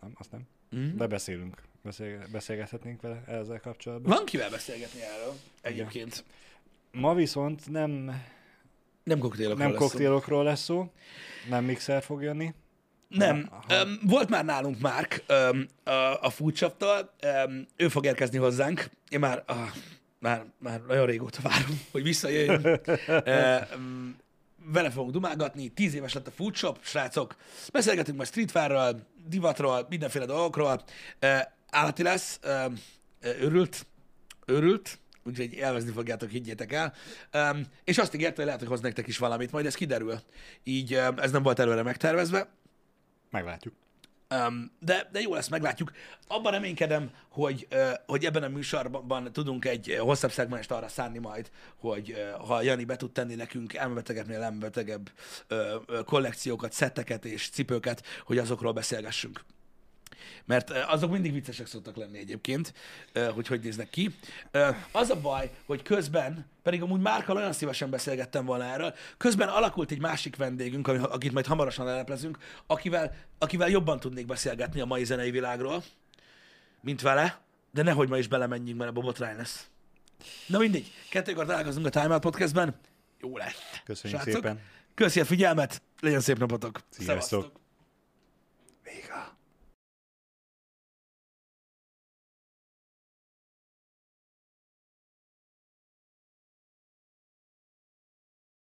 nem, azt nem. Mm. De beszélünk, Beszélge- beszélgethetnénk vele ezzel kapcsolatban. Van kivel beszélgetni erről egyébként. Ma viszont nem, Nem koktélokról nem lesz szó. koktélokról lesz szó, nem mixer fog jönni. Nem. Aha. Um, volt már nálunk Márk um, a, a Foodshop-tal, um, ő fog érkezni hozzánk. Én már, ah, már, már nagyon régóta várom, hogy visszajöjjön. uh, um, vele fogunk dumálgatni, tíz éves lett a Foodshop, srácok. Beszélgetünk majd streetwearről, divatról, mindenféle dolgokról. Uh, állati lesz, um, örült, örült, úgyhogy élvezni fogjátok, higgyétek el. Um, és azt ígérte, hogy lehet, hogy hoz nektek is valamit, majd ez kiderül. Így um, ez nem volt előre megtervezve. Meglátjuk. Um, de, de jó lesz, meglátjuk. Abban reménykedem, hogy, uh, hogy ebben a műsorban tudunk egy hosszabb szegmest arra szánni majd, hogy uh, ha Jani be tud tenni nekünk elmebetegebbnél elmebetegebb uh, kollekciókat, szetteket és cipőket, hogy azokról beszélgessünk. Mert azok mindig viccesek szoktak lenni egyébként, hogy hogy néznek ki. Az a baj, hogy közben, pedig amúgy Márkal olyan szívesen beszélgettem volna erről, közben alakult egy másik vendégünk, akit majd hamarosan leleplezünk, akivel, akivel jobban tudnék beszélgetni a mai zenei világról, mint vele, de nehogy ma is belemenjünk, mert a botrány lesz. Na mindegy, kettőkor találkozunk a Time Out Podcastben. Jó lesz. Köszönjük Srácok. szépen. Köszi a figyelmet, legyen szép napotok. Sziasztok. Vége.